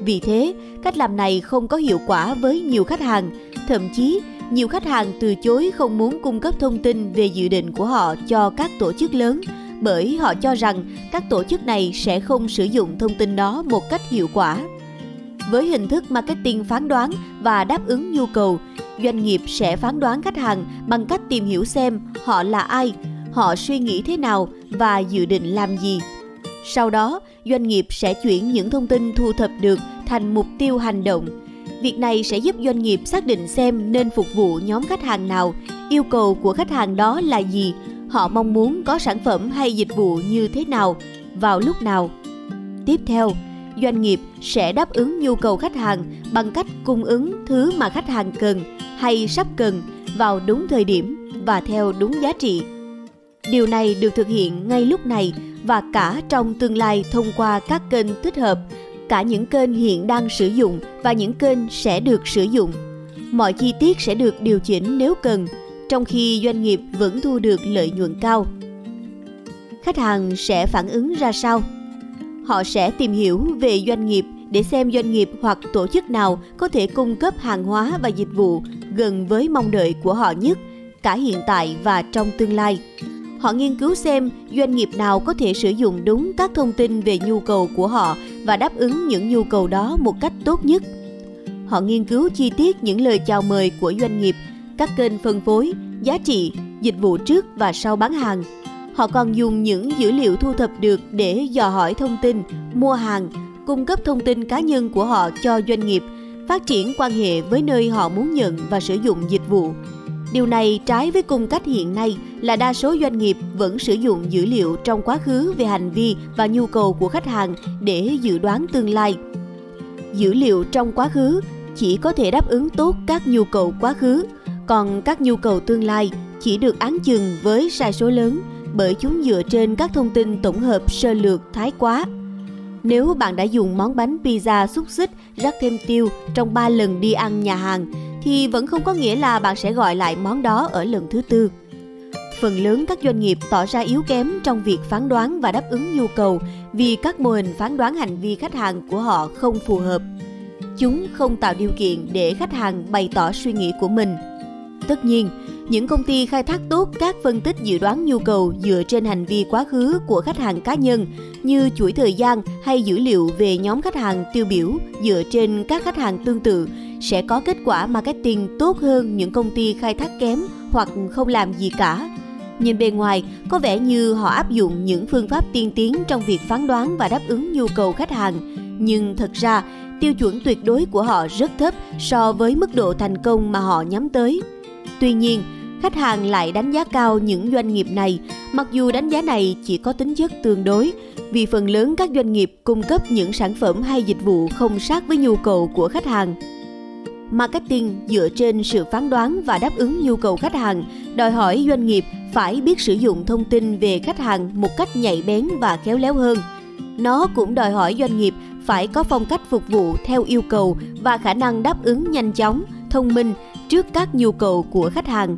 Vì thế, cách làm này không có hiệu quả với nhiều khách hàng, thậm chí nhiều khách hàng từ chối không muốn cung cấp thông tin về dự định của họ cho các tổ chức lớn bởi họ cho rằng các tổ chức này sẽ không sử dụng thông tin đó một cách hiệu quả. Với hình thức marketing phán đoán và đáp ứng nhu cầu, doanh nghiệp sẽ phán đoán khách hàng bằng cách tìm hiểu xem họ là ai, họ suy nghĩ thế nào và dự định làm gì. Sau đó, doanh nghiệp sẽ chuyển những thông tin thu thập được thành mục tiêu hành động Việc này sẽ giúp doanh nghiệp xác định xem nên phục vụ nhóm khách hàng nào, yêu cầu của khách hàng đó là gì, họ mong muốn có sản phẩm hay dịch vụ như thế nào, vào lúc nào. Tiếp theo, doanh nghiệp sẽ đáp ứng nhu cầu khách hàng bằng cách cung ứng thứ mà khách hàng cần hay sắp cần vào đúng thời điểm và theo đúng giá trị. Điều này được thực hiện ngay lúc này và cả trong tương lai thông qua các kênh thích hợp cả những kênh hiện đang sử dụng và những kênh sẽ được sử dụng. Mọi chi tiết sẽ được điều chỉnh nếu cần, trong khi doanh nghiệp vẫn thu được lợi nhuận cao. Khách hàng sẽ phản ứng ra sao? Họ sẽ tìm hiểu về doanh nghiệp để xem doanh nghiệp hoặc tổ chức nào có thể cung cấp hàng hóa và dịch vụ gần với mong đợi của họ nhất, cả hiện tại và trong tương lai họ nghiên cứu xem doanh nghiệp nào có thể sử dụng đúng các thông tin về nhu cầu của họ và đáp ứng những nhu cầu đó một cách tốt nhất. Họ nghiên cứu chi tiết những lời chào mời của doanh nghiệp, các kênh phân phối, giá trị, dịch vụ trước và sau bán hàng. Họ còn dùng những dữ liệu thu thập được để dò hỏi thông tin, mua hàng, cung cấp thông tin cá nhân của họ cho doanh nghiệp, phát triển quan hệ với nơi họ muốn nhận và sử dụng dịch vụ Điều này trái với cung cách hiện nay là đa số doanh nghiệp vẫn sử dụng dữ liệu trong quá khứ về hành vi và nhu cầu của khách hàng để dự đoán tương lai. Dữ liệu trong quá khứ chỉ có thể đáp ứng tốt các nhu cầu quá khứ, còn các nhu cầu tương lai chỉ được án chừng với sai số lớn bởi chúng dựa trên các thông tin tổng hợp sơ lược thái quá. Nếu bạn đã dùng món bánh pizza xúc xích rắc thêm tiêu trong 3 lần đi ăn nhà hàng thì vẫn không có nghĩa là bạn sẽ gọi lại món đó ở lần thứ tư. Phần lớn các doanh nghiệp tỏ ra yếu kém trong việc phán đoán và đáp ứng nhu cầu vì các mô hình phán đoán hành vi khách hàng của họ không phù hợp. Chúng không tạo điều kiện để khách hàng bày tỏ suy nghĩ của mình. Tất nhiên, những công ty khai thác tốt các phân tích dự đoán nhu cầu dựa trên hành vi quá khứ của khách hàng cá nhân như chuỗi thời gian hay dữ liệu về nhóm khách hàng tiêu biểu dựa trên các khách hàng tương tự sẽ có kết quả marketing tốt hơn những công ty khai thác kém hoặc không làm gì cả. Nhìn bề ngoài, có vẻ như họ áp dụng những phương pháp tiên tiến trong việc phán đoán và đáp ứng nhu cầu khách hàng. Nhưng thật ra, tiêu chuẩn tuyệt đối của họ rất thấp so với mức độ thành công mà họ nhắm tới. Tuy nhiên, khách hàng lại đánh giá cao những doanh nghiệp này, mặc dù đánh giá này chỉ có tính chất tương đối, vì phần lớn các doanh nghiệp cung cấp những sản phẩm hay dịch vụ không sát với nhu cầu của khách hàng. Marketing dựa trên sự phán đoán và đáp ứng nhu cầu khách hàng, đòi hỏi doanh nghiệp phải biết sử dụng thông tin về khách hàng một cách nhạy bén và khéo léo hơn. Nó cũng đòi hỏi doanh nghiệp phải có phong cách phục vụ theo yêu cầu và khả năng đáp ứng nhanh chóng, thông minh trước các nhu cầu của khách hàng.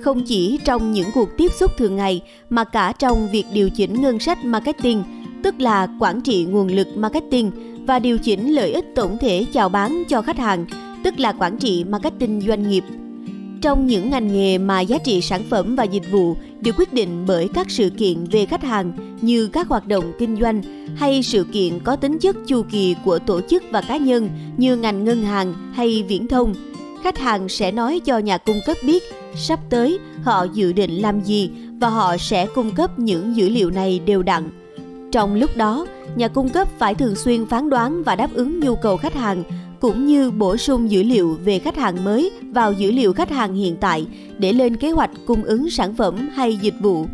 Không chỉ trong những cuộc tiếp xúc thường ngày mà cả trong việc điều chỉnh ngân sách marketing, tức là quản trị nguồn lực marketing và điều chỉnh lợi ích tổng thể chào bán cho khách hàng, tức là quản trị marketing doanh nghiệp. Trong những ngành nghề mà giá trị sản phẩm và dịch vụ được quyết định bởi các sự kiện về khách hàng như các hoạt động kinh doanh hay sự kiện có tính chất chu kỳ của tổ chức và cá nhân như ngành ngân hàng hay viễn thông, khách hàng sẽ nói cho nhà cung cấp biết sắp tới họ dự định làm gì và họ sẽ cung cấp những dữ liệu này đều đặn. Trong lúc đó, nhà cung cấp phải thường xuyên phán đoán và đáp ứng nhu cầu khách hàng cũng như bổ sung dữ liệu về khách hàng mới vào dữ liệu khách hàng hiện tại để lên kế hoạch cung ứng sản phẩm hay dịch vụ.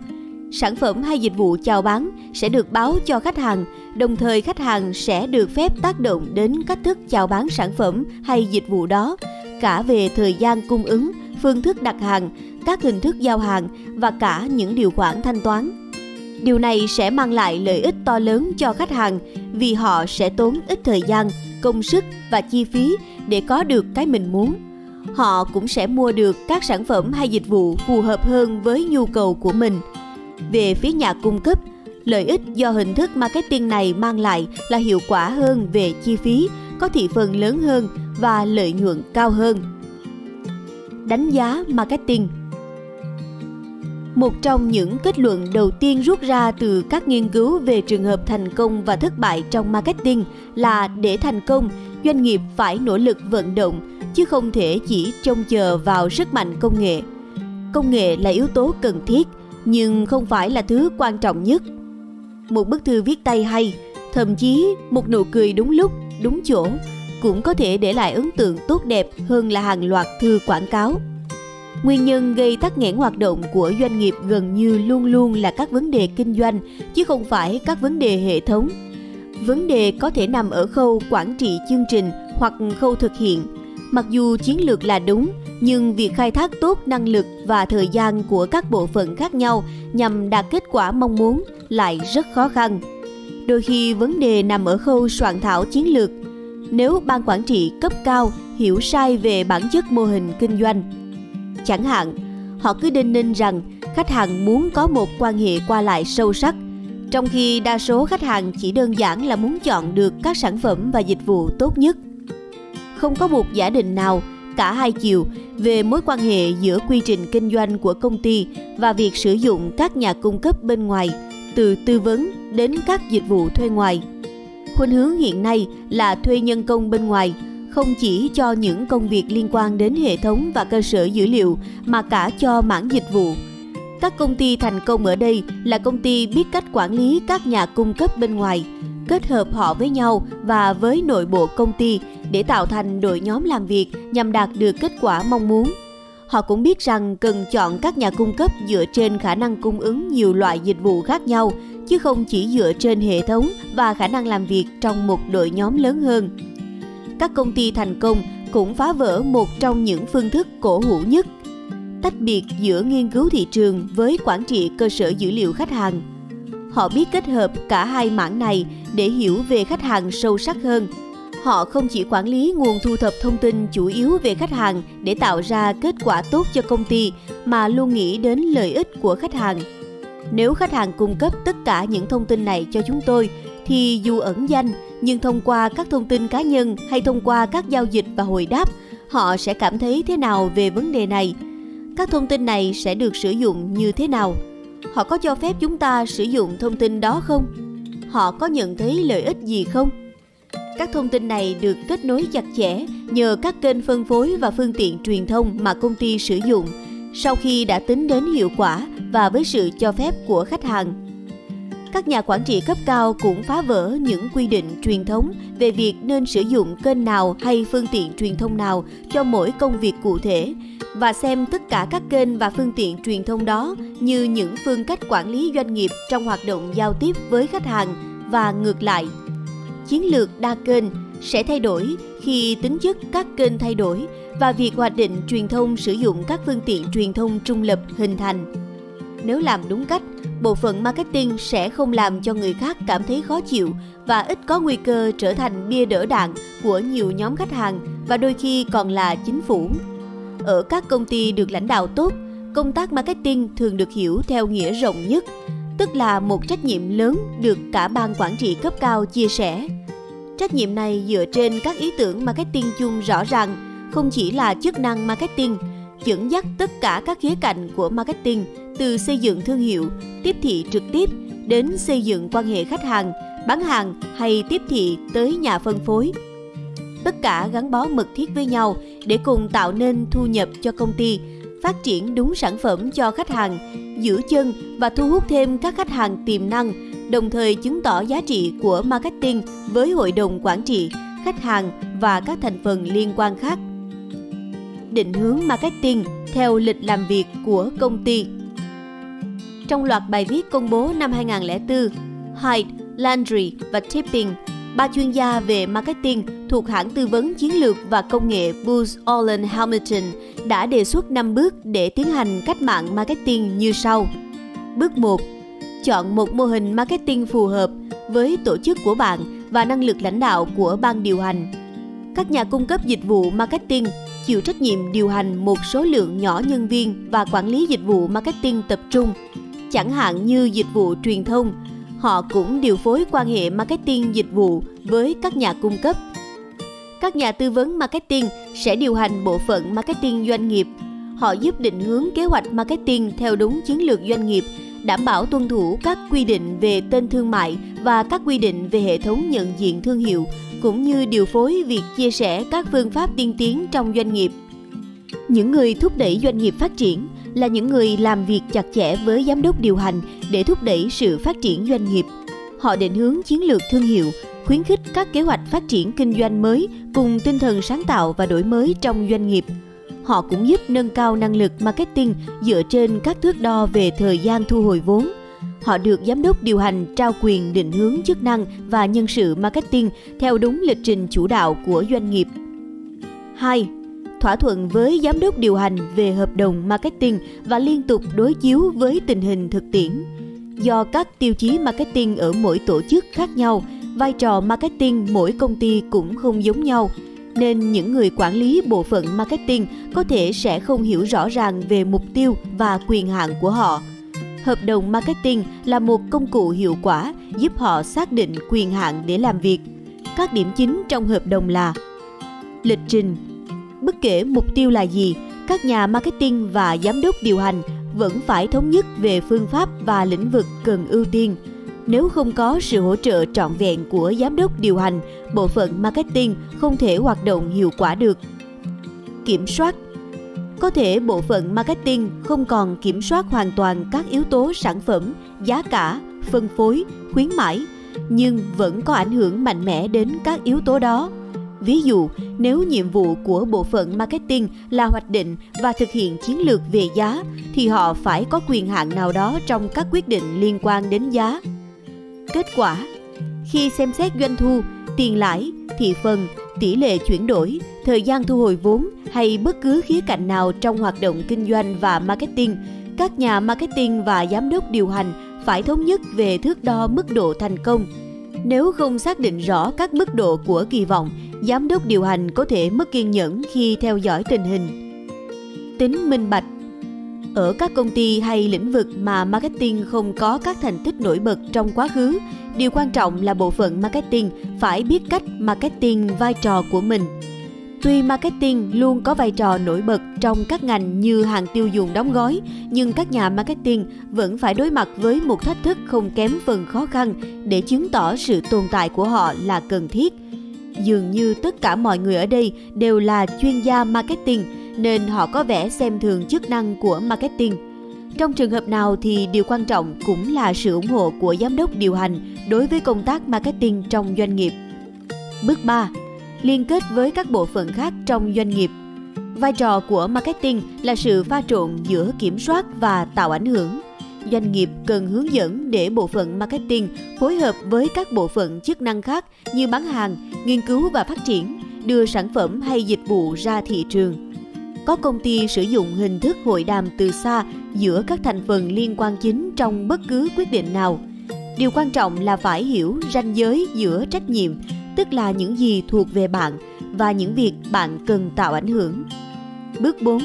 Sản phẩm hay dịch vụ chào bán sẽ được báo cho khách hàng, đồng thời khách hàng sẽ được phép tác động đến cách thức chào bán sản phẩm hay dịch vụ đó, cả về thời gian cung ứng, phương thức đặt hàng, các hình thức giao hàng và cả những điều khoản thanh toán. Điều này sẽ mang lại lợi ích to lớn cho khách hàng vì họ sẽ tốn ít thời gian, công sức và chi phí để có được cái mình muốn. Họ cũng sẽ mua được các sản phẩm hay dịch vụ phù hợp hơn với nhu cầu của mình. Về phía nhà cung cấp, lợi ích do hình thức marketing này mang lại là hiệu quả hơn về chi phí, có thị phần lớn hơn và lợi nhuận cao hơn. Đánh giá marketing một trong những kết luận đầu tiên rút ra từ các nghiên cứu về trường hợp thành công và thất bại trong marketing là để thành công, doanh nghiệp phải nỗ lực vận động chứ không thể chỉ trông chờ vào sức mạnh công nghệ. Công nghệ là yếu tố cần thiết nhưng không phải là thứ quan trọng nhất. Một bức thư viết tay hay, thậm chí một nụ cười đúng lúc, đúng chỗ cũng có thể để lại ấn tượng tốt đẹp hơn là hàng loạt thư quảng cáo. Nguyên nhân gây tắc nghẽn hoạt động của doanh nghiệp gần như luôn luôn là các vấn đề kinh doanh chứ không phải các vấn đề hệ thống. Vấn đề có thể nằm ở khâu quản trị chương trình hoặc khâu thực hiện. Mặc dù chiến lược là đúng, nhưng việc khai thác tốt năng lực và thời gian của các bộ phận khác nhau nhằm đạt kết quả mong muốn lại rất khó khăn. Đôi khi vấn đề nằm ở khâu soạn thảo chiến lược. Nếu ban quản trị cấp cao hiểu sai về bản chất mô hình kinh doanh, Chẳng hạn, họ cứ đinh ninh rằng khách hàng muốn có một quan hệ qua lại sâu sắc, trong khi đa số khách hàng chỉ đơn giản là muốn chọn được các sản phẩm và dịch vụ tốt nhất. Không có một giả định nào cả hai chiều về mối quan hệ giữa quy trình kinh doanh của công ty và việc sử dụng các nhà cung cấp bên ngoài, từ tư vấn đến các dịch vụ thuê ngoài. Khuynh hướng hiện nay là thuê nhân công bên ngoài không chỉ cho những công việc liên quan đến hệ thống và cơ sở dữ liệu mà cả cho mảng dịch vụ. Các công ty thành công ở đây là công ty biết cách quản lý các nhà cung cấp bên ngoài, kết hợp họ với nhau và với nội bộ công ty để tạo thành đội nhóm làm việc nhằm đạt được kết quả mong muốn. Họ cũng biết rằng cần chọn các nhà cung cấp dựa trên khả năng cung ứng nhiều loại dịch vụ khác nhau, chứ không chỉ dựa trên hệ thống và khả năng làm việc trong một đội nhóm lớn hơn. Các công ty thành công cũng phá vỡ một trong những phương thức cổ hủ nhất tách biệt giữa nghiên cứu thị trường với quản trị cơ sở dữ liệu khách hàng. Họ biết kết hợp cả hai mảng này để hiểu về khách hàng sâu sắc hơn họ không chỉ quản lý nguồn thu thập thông tin chủ yếu về khách hàng để tạo ra kết quả tốt cho công ty mà luôn nghĩ đến lợi ích của khách hàng nếu khách hàng cung cấp tất cả những thông tin này cho chúng tôi thì dù ẩn danh nhưng thông qua các thông tin cá nhân hay thông qua các giao dịch và hồi đáp, họ sẽ cảm thấy thế nào về vấn đề này? Các thông tin này sẽ được sử dụng như thế nào? Họ có cho phép chúng ta sử dụng thông tin đó không? Họ có nhận thấy lợi ích gì không? Các thông tin này được kết nối chặt chẽ nhờ các kênh phân phối và phương tiện truyền thông mà công ty sử dụng. Sau khi đã tính đến hiệu quả và với sự cho phép của khách hàng. Các nhà quản trị cấp cao cũng phá vỡ những quy định truyền thống về việc nên sử dụng kênh nào hay phương tiện truyền thông nào cho mỗi công việc cụ thể và xem tất cả các kênh và phương tiện truyền thông đó như những phương cách quản lý doanh nghiệp trong hoạt động giao tiếp với khách hàng và ngược lại. Chiến lược đa kênh sẽ thay đổi khi tính chất các kênh thay đổi và việc hoạch định truyền thông sử dụng các phương tiện truyền thông trung lập hình thành. Nếu làm đúng cách, bộ phận marketing sẽ không làm cho người khác cảm thấy khó chịu và ít có nguy cơ trở thành bia đỡ đạn của nhiều nhóm khách hàng và đôi khi còn là chính phủ. Ở các công ty được lãnh đạo tốt, công tác marketing thường được hiểu theo nghĩa rộng nhất, tức là một trách nhiệm lớn được cả ban quản trị cấp cao chia sẻ. Trách nhiệm này dựa trên các ý tưởng marketing chung rõ ràng, không chỉ là chức năng marketing, dẫn dắt tất cả các khía cạnh của marketing từ xây dựng thương hiệu, tiếp thị trực tiếp đến xây dựng quan hệ khách hàng, bán hàng hay tiếp thị tới nhà phân phối. Tất cả gắn bó mật thiết với nhau để cùng tạo nên thu nhập cho công ty, phát triển đúng sản phẩm cho khách hàng, giữ chân và thu hút thêm các khách hàng tiềm năng, đồng thời chứng tỏ giá trị của marketing với hội đồng quản trị, khách hàng và các thành phần liên quan khác. Định hướng marketing theo lịch làm việc của công ty. Trong loạt bài viết công bố năm 2004, Hyde, Landry và Tipping, ba chuyên gia về marketing thuộc hãng tư vấn chiến lược và công nghệ Booz Allen Hamilton đã đề xuất 5 bước để tiến hành cách mạng marketing như sau. Bước 1. Chọn một mô hình marketing phù hợp với tổ chức của bạn và năng lực lãnh đạo của ban điều hành. Các nhà cung cấp dịch vụ marketing chịu trách nhiệm điều hành một số lượng nhỏ nhân viên và quản lý dịch vụ marketing tập trung chẳng hạn như dịch vụ truyền thông, họ cũng điều phối quan hệ marketing dịch vụ với các nhà cung cấp. Các nhà tư vấn marketing sẽ điều hành bộ phận marketing doanh nghiệp. Họ giúp định hướng kế hoạch marketing theo đúng chiến lược doanh nghiệp, đảm bảo tuân thủ các quy định về tên thương mại và các quy định về hệ thống nhận diện thương hiệu, cũng như điều phối việc chia sẻ các phương pháp tiên tiến trong doanh nghiệp. Những người thúc đẩy doanh nghiệp phát triển là những người làm việc chặt chẽ với giám đốc điều hành để thúc đẩy sự phát triển doanh nghiệp. Họ định hướng chiến lược thương hiệu, khuyến khích các kế hoạch phát triển kinh doanh mới cùng tinh thần sáng tạo và đổi mới trong doanh nghiệp. Họ cũng giúp nâng cao năng lực marketing dựa trên các thước đo về thời gian thu hồi vốn. Họ được giám đốc điều hành trao quyền định hướng chức năng và nhân sự marketing theo đúng lịch trình chủ đạo của doanh nghiệp. 2 thỏa thuận với giám đốc điều hành về hợp đồng marketing và liên tục đối chiếu với tình hình thực tiễn. Do các tiêu chí marketing ở mỗi tổ chức khác nhau, vai trò marketing mỗi công ty cũng không giống nhau, nên những người quản lý bộ phận marketing có thể sẽ không hiểu rõ ràng về mục tiêu và quyền hạn của họ. Hợp đồng marketing là một công cụ hiệu quả giúp họ xác định quyền hạn để làm việc. Các điểm chính trong hợp đồng là lịch trình, Bất kể mục tiêu là gì, các nhà marketing và giám đốc điều hành vẫn phải thống nhất về phương pháp và lĩnh vực cần ưu tiên. Nếu không có sự hỗ trợ trọn vẹn của giám đốc điều hành, bộ phận marketing không thể hoạt động hiệu quả được. Kiểm soát có thể bộ phận marketing không còn kiểm soát hoàn toàn các yếu tố sản phẩm, giá cả, phân phối, khuyến mãi, nhưng vẫn có ảnh hưởng mạnh mẽ đến các yếu tố đó Ví dụ, nếu nhiệm vụ của bộ phận marketing là hoạch định và thực hiện chiến lược về giá, thì họ phải có quyền hạn nào đó trong các quyết định liên quan đến giá. Kết quả Khi xem xét doanh thu, tiền lãi, thị phần, tỷ lệ chuyển đổi, thời gian thu hồi vốn hay bất cứ khía cạnh nào trong hoạt động kinh doanh và marketing, các nhà marketing và giám đốc điều hành phải thống nhất về thước đo mức độ thành công. Nếu không xác định rõ các mức độ của kỳ vọng giám đốc điều hành có thể mất kiên nhẫn khi theo dõi tình hình. Tính minh bạch ở các công ty hay lĩnh vực mà marketing không có các thành tích nổi bật trong quá khứ, điều quan trọng là bộ phận marketing phải biết cách marketing vai trò của mình. Tuy marketing luôn có vai trò nổi bật trong các ngành như hàng tiêu dùng đóng gói, nhưng các nhà marketing vẫn phải đối mặt với một thách thức không kém phần khó khăn để chứng tỏ sự tồn tại của họ là cần thiết – dường như tất cả mọi người ở đây đều là chuyên gia marketing nên họ có vẻ xem thường chức năng của marketing. Trong trường hợp nào thì điều quan trọng cũng là sự ủng hộ của giám đốc điều hành đối với công tác marketing trong doanh nghiệp. Bước 3. Liên kết với các bộ phận khác trong doanh nghiệp. Vai trò của marketing là sự pha trộn giữa kiểm soát và tạo ảnh hưởng. Doanh nghiệp cần hướng dẫn để bộ phận marketing phối hợp với các bộ phận chức năng khác như bán hàng, nghiên cứu và phát triển, đưa sản phẩm hay dịch vụ ra thị trường. Có công ty sử dụng hình thức hội đàm từ xa giữa các thành phần liên quan chính trong bất cứ quyết định nào. Điều quan trọng là phải hiểu ranh giới giữa trách nhiệm, tức là những gì thuộc về bạn và những việc bạn cần tạo ảnh hưởng. Bước 4.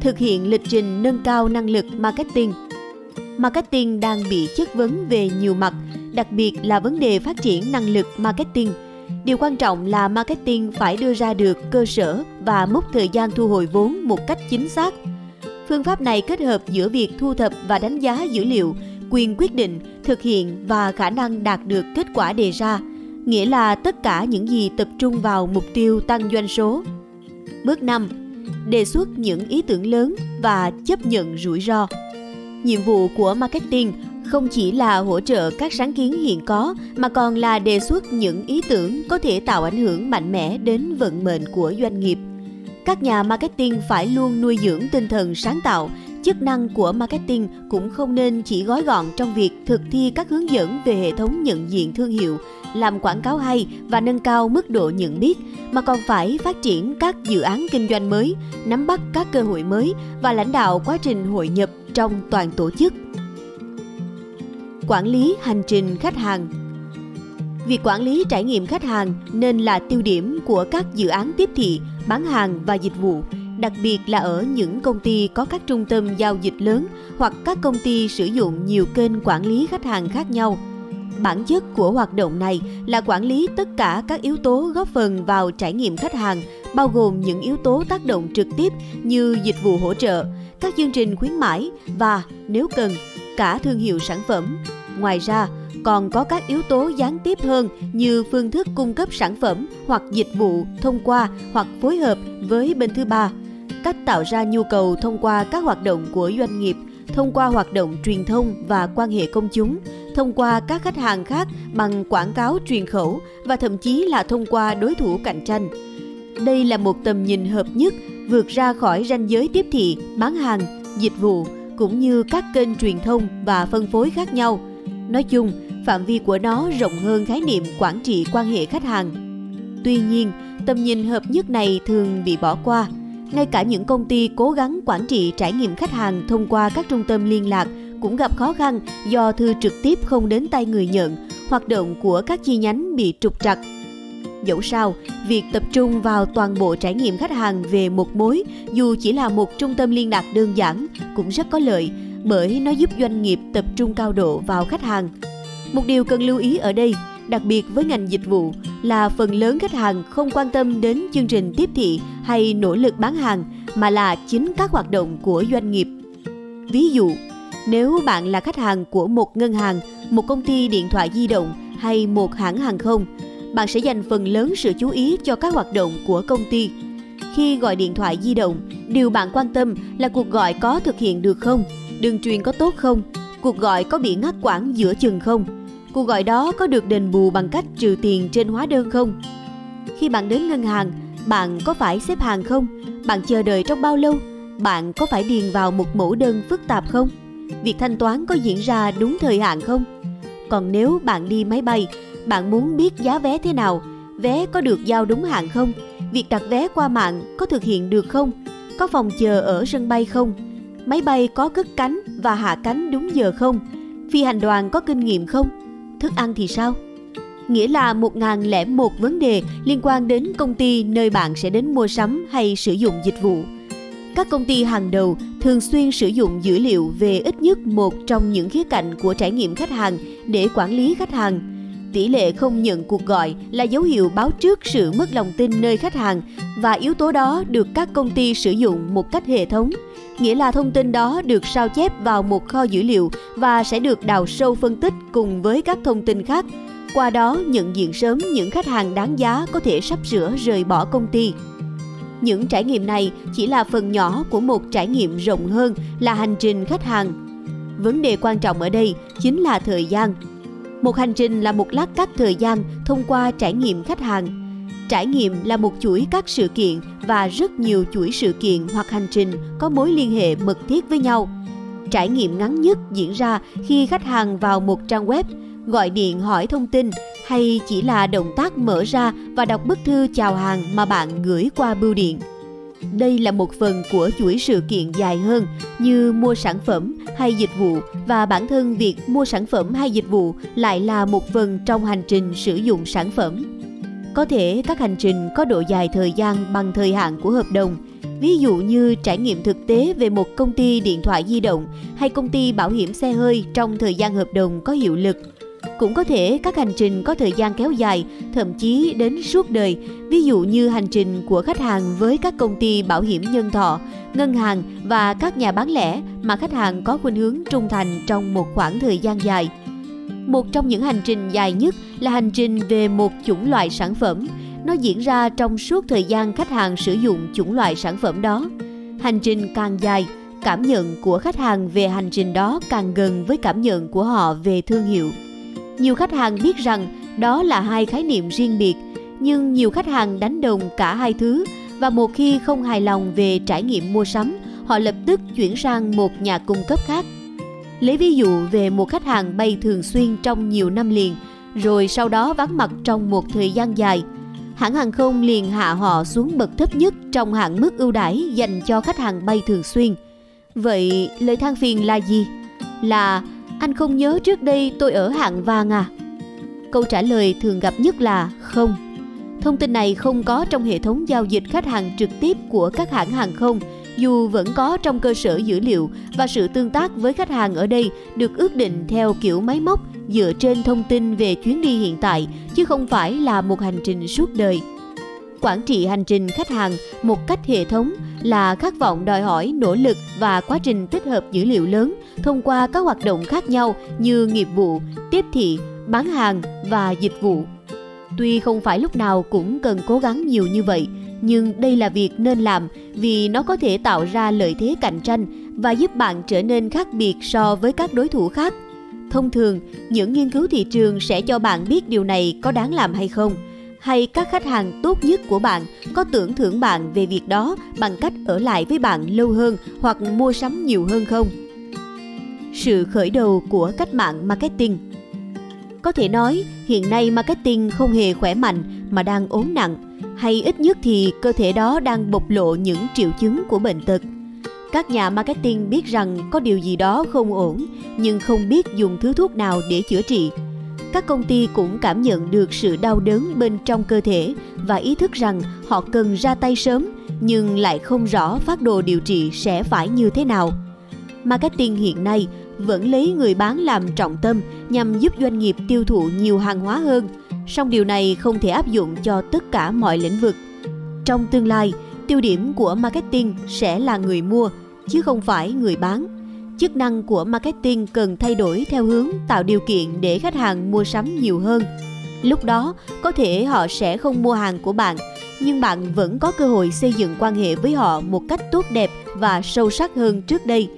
Thực hiện lịch trình nâng cao năng lực marketing. Marketing đang bị chất vấn về nhiều mặt, đặc biệt là vấn đề phát triển năng lực marketing – Điều quan trọng là marketing phải đưa ra được cơ sở và mốc thời gian thu hồi vốn một cách chính xác. Phương pháp này kết hợp giữa việc thu thập và đánh giá dữ liệu, quyền quyết định, thực hiện và khả năng đạt được kết quả đề ra, nghĩa là tất cả những gì tập trung vào mục tiêu tăng doanh số. Bước 5. Đề xuất những ý tưởng lớn và chấp nhận rủi ro. Nhiệm vụ của marketing không chỉ là hỗ trợ các sáng kiến hiện có mà còn là đề xuất những ý tưởng có thể tạo ảnh hưởng mạnh mẽ đến vận mệnh của doanh nghiệp. Các nhà marketing phải luôn nuôi dưỡng tinh thần sáng tạo, chức năng của marketing cũng không nên chỉ gói gọn trong việc thực thi các hướng dẫn về hệ thống nhận diện thương hiệu, làm quảng cáo hay và nâng cao mức độ nhận biết, mà còn phải phát triển các dự án kinh doanh mới, nắm bắt các cơ hội mới và lãnh đạo quá trình hội nhập trong toàn tổ chức quản lý hành trình khách hàng. Việc quản lý trải nghiệm khách hàng nên là tiêu điểm của các dự án tiếp thị, bán hàng và dịch vụ, đặc biệt là ở những công ty có các trung tâm giao dịch lớn hoặc các công ty sử dụng nhiều kênh quản lý khách hàng khác nhau. Bản chất của hoạt động này là quản lý tất cả các yếu tố góp phần vào trải nghiệm khách hàng, bao gồm những yếu tố tác động trực tiếp như dịch vụ hỗ trợ, các chương trình khuyến mãi và, nếu cần cả thương hiệu sản phẩm. Ngoài ra, còn có các yếu tố gián tiếp hơn như phương thức cung cấp sản phẩm hoặc dịch vụ thông qua hoặc phối hợp với bên thứ ba, cách tạo ra nhu cầu thông qua các hoạt động của doanh nghiệp, thông qua hoạt động truyền thông và quan hệ công chúng, thông qua các khách hàng khác bằng quảng cáo truyền khẩu và thậm chí là thông qua đối thủ cạnh tranh. Đây là một tầm nhìn hợp nhất vượt ra khỏi ranh giới tiếp thị, bán hàng, dịch vụ cũng như các kênh truyền thông và phân phối khác nhau. Nói chung, phạm vi của nó rộng hơn khái niệm quản trị quan hệ khách hàng. Tuy nhiên, tầm nhìn hợp nhất này thường bị bỏ qua. Ngay cả những công ty cố gắng quản trị trải nghiệm khách hàng thông qua các trung tâm liên lạc cũng gặp khó khăn do thư trực tiếp không đến tay người nhận, hoạt động của các chi nhánh bị trục trặc Dẫu sao, việc tập trung vào toàn bộ trải nghiệm khách hàng về một mối dù chỉ là một trung tâm liên lạc đơn giản cũng rất có lợi bởi nó giúp doanh nghiệp tập trung cao độ vào khách hàng. Một điều cần lưu ý ở đây, đặc biệt với ngành dịch vụ là phần lớn khách hàng không quan tâm đến chương trình tiếp thị hay nỗ lực bán hàng mà là chính các hoạt động của doanh nghiệp. Ví dụ, nếu bạn là khách hàng của một ngân hàng, một công ty điện thoại di động hay một hãng hàng không, bạn sẽ dành phần lớn sự chú ý cho các hoạt động của công ty. Khi gọi điện thoại di động, điều bạn quan tâm là cuộc gọi có thực hiện được không, đường truyền có tốt không, cuộc gọi có bị ngắt quãng giữa chừng không, cuộc gọi đó có được đền bù bằng cách trừ tiền trên hóa đơn không. Khi bạn đến ngân hàng, bạn có phải xếp hàng không? Bạn chờ đợi trong bao lâu? Bạn có phải điền vào một mẫu đơn phức tạp không? Việc thanh toán có diễn ra đúng thời hạn không? Còn nếu bạn đi máy bay, bạn muốn biết giá vé thế nào, vé có được giao đúng hạn không, việc đặt vé qua mạng có thực hiện được không, có phòng chờ ở sân bay không, máy bay có cất cánh và hạ cánh đúng giờ không, phi hành đoàn có kinh nghiệm không, thức ăn thì sao? Nghĩa là một ngàn lẻ một vấn đề liên quan đến công ty nơi bạn sẽ đến mua sắm hay sử dụng dịch vụ. Các công ty hàng đầu thường xuyên sử dụng dữ liệu về ít nhất một trong những khía cạnh của trải nghiệm khách hàng để quản lý khách hàng tỷ lệ không nhận cuộc gọi là dấu hiệu báo trước sự mất lòng tin nơi khách hàng và yếu tố đó được các công ty sử dụng một cách hệ thống. Nghĩa là thông tin đó được sao chép vào một kho dữ liệu và sẽ được đào sâu phân tích cùng với các thông tin khác. Qua đó nhận diện sớm những khách hàng đáng giá có thể sắp sửa rời bỏ công ty. Những trải nghiệm này chỉ là phần nhỏ của một trải nghiệm rộng hơn là hành trình khách hàng. Vấn đề quan trọng ở đây chính là thời gian. Một hành trình là một lát cắt thời gian thông qua trải nghiệm khách hàng. Trải nghiệm là một chuỗi các sự kiện và rất nhiều chuỗi sự kiện hoặc hành trình có mối liên hệ mật thiết với nhau. Trải nghiệm ngắn nhất diễn ra khi khách hàng vào một trang web, gọi điện hỏi thông tin hay chỉ là động tác mở ra và đọc bức thư chào hàng mà bạn gửi qua bưu điện. Đây là một phần của chuỗi sự kiện dài hơn như mua sản phẩm hay dịch vụ và bản thân việc mua sản phẩm hay dịch vụ lại là một phần trong hành trình sử dụng sản phẩm. Có thể các hành trình có độ dài thời gian bằng thời hạn của hợp đồng, ví dụ như trải nghiệm thực tế về một công ty điện thoại di động hay công ty bảo hiểm xe hơi trong thời gian hợp đồng có hiệu lực cũng có thể các hành trình có thời gian kéo dài, thậm chí đến suốt đời, ví dụ như hành trình của khách hàng với các công ty bảo hiểm nhân thọ, ngân hàng và các nhà bán lẻ mà khách hàng có khuynh hướng trung thành trong một khoảng thời gian dài. Một trong những hành trình dài nhất là hành trình về một chủng loại sản phẩm. Nó diễn ra trong suốt thời gian khách hàng sử dụng chủng loại sản phẩm đó. Hành trình càng dài, cảm nhận của khách hàng về hành trình đó càng gần với cảm nhận của họ về thương hiệu nhiều khách hàng biết rằng đó là hai khái niệm riêng biệt, nhưng nhiều khách hàng đánh đồng cả hai thứ và một khi không hài lòng về trải nghiệm mua sắm, họ lập tức chuyển sang một nhà cung cấp khác. Lấy ví dụ về một khách hàng bay thường xuyên trong nhiều năm liền, rồi sau đó vắng mặt trong một thời gian dài. Hãng hàng không liền hạ họ xuống bậc thấp nhất trong hạng mức ưu đãi dành cho khách hàng bay thường xuyên. Vậy lời than phiền là gì? Là anh không nhớ trước đây tôi ở hạng vàng à? Câu trả lời thường gặp nhất là không. Thông tin này không có trong hệ thống giao dịch khách hàng trực tiếp của các hãng hàng không, dù vẫn có trong cơ sở dữ liệu và sự tương tác với khách hàng ở đây được ước định theo kiểu máy móc dựa trên thông tin về chuyến đi hiện tại chứ không phải là một hành trình suốt đời. Quản trị hành trình khách hàng một cách hệ thống là khát vọng đòi hỏi nỗ lực và quá trình tích hợp dữ liệu lớn thông qua các hoạt động khác nhau như nghiệp vụ, tiếp thị, bán hàng và dịch vụ. Tuy không phải lúc nào cũng cần cố gắng nhiều như vậy, nhưng đây là việc nên làm vì nó có thể tạo ra lợi thế cạnh tranh và giúp bạn trở nên khác biệt so với các đối thủ khác. Thông thường, những nghiên cứu thị trường sẽ cho bạn biết điều này có đáng làm hay không hay các khách hàng tốt nhất của bạn có tưởng thưởng bạn về việc đó bằng cách ở lại với bạn lâu hơn hoặc mua sắm nhiều hơn không? Sự khởi đầu của cách mạng marketing Có thể nói, hiện nay marketing không hề khỏe mạnh mà đang ốm nặng, hay ít nhất thì cơ thể đó đang bộc lộ những triệu chứng của bệnh tật. Các nhà marketing biết rằng có điều gì đó không ổn, nhưng không biết dùng thứ thuốc nào để chữa trị các công ty cũng cảm nhận được sự đau đớn bên trong cơ thể và ý thức rằng họ cần ra tay sớm nhưng lại không rõ phát đồ điều trị sẽ phải như thế nào. Marketing hiện nay vẫn lấy người bán làm trọng tâm nhằm giúp doanh nghiệp tiêu thụ nhiều hàng hóa hơn, song điều này không thể áp dụng cho tất cả mọi lĩnh vực. Trong tương lai, tiêu điểm của marketing sẽ là người mua chứ không phải người bán chức năng của marketing cần thay đổi theo hướng tạo điều kiện để khách hàng mua sắm nhiều hơn. Lúc đó có thể họ sẽ không mua hàng của bạn nhưng bạn vẫn có cơ hội xây dựng quan hệ với họ một cách tốt đẹp và sâu sắc hơn trước đây.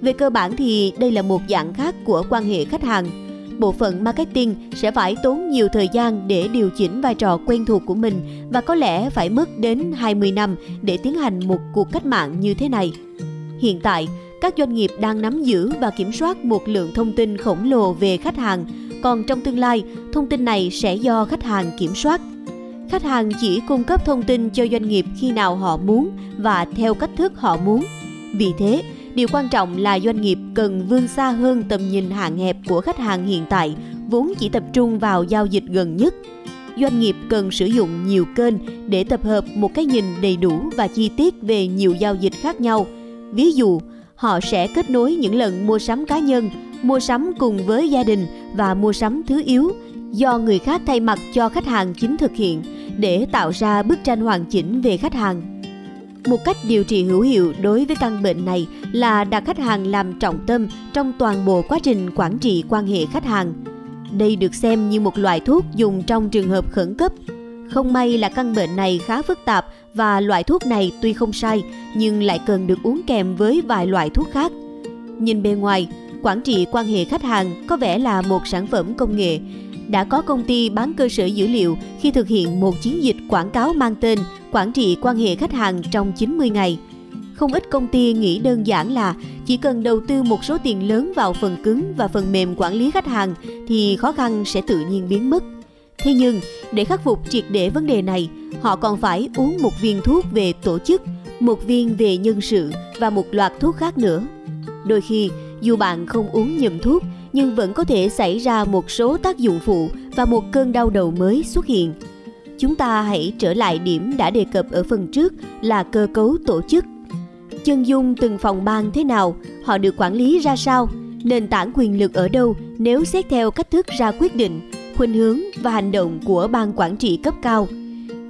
Về cơ bản thì đây là một dạng khác của quan hệ khách hàng. Bộ phận marketing sẽ phải tốn nhiều thời gian để điều chỉnh vai trò quen thuộc của mình và có lẽ phải mất đến 20 năm để tiến hành một cuộc cách mạng như thế này. Hiện tại, các doanh nghiệp đang nắm giữ và kiểm soát một lượng thông tin khổng lồ về khách hàng, còn trong tương lai, thông tin này sẽ do khách hàng kiểm soát. Khách hàng chỉ cung cấp thông tin cho doanh nghiệp khi nào họ muốn và theo cách thức họ muốn. Vì thế, điều quan trọng là doanh nghiệp cần vươn xa hơn tầm nhìn hạn hẹp của khách hàng hiện tại, vốn chỉ tập trung vào giao dịch gần nhất. Doanh nghiệp cần sử dụng nhiều kênh để tập hợp một cái nhìn đầy đủ và chi tiết về nhiều giao dịch khác nhau. Ví dụ, họ sẽ kết nối những lần mua sắm cá nhân, mua sắm cùng với gia đình và mua sắm thứ yếu do người khác thay mặt cho khách hàng chính thực hiện để tạo ra bức tranh hoàn chỉnh về khách hàng. Một cách điều trị hữu hiệu đối với căn bệnh này là đặt khách hàng làm trọng tâm trong toàn bộ quá trình quản trị quan hệ khách hàng. Đây được xem như một loại thuốc dùng trong trường hợp khẩn cấp. Không may là căn bệnh này khá phức tạp và loại thuốc này tuy không sai nhưng lại cần được uống kèm với vài loại thuốc khác. Nhìn bề ngoài, quản trị quan hệ khách hàng có vẻ là một sản phẩm công nghệ. Đã có công ty bán cơ sở dữ liệu khi thực hiện một chiến dịch quảng cáo mang tên quản trị quan hệ khách hàng trong 90 ngày. Không ít công ty nghĩ đơn giản là chỉ cần đầu tư một số tiền lớn vào phần cứng và phần mềm quản lý khách hàng thì khó khăn sẽ tự nhiên biến mất. Thế nhưng, để khắc phục triệt để vấn đề này, họ còn phải uống một viên thuốc về tổ chức, một viên về nhân sự và một loạt thuốc khác nữa. Đôi khi, dù bạn không uống nhầm thuốc, nhưng vẫn có thể xảy ra một số tác dụng phụ và một cơn đau đầu mới xuất hiện. Chúng ta hãy trở lại điểm đã đề cập ở phần trước là cơ cấu tổ chức. Chân dung từng phòng ban thế nào, họ được quản lý ra sao, nền tảng quyền lực ở đâu nếu xét theo cách thức ra quyết định, khuynh hướng và hành động của ban quản trị cấp cao.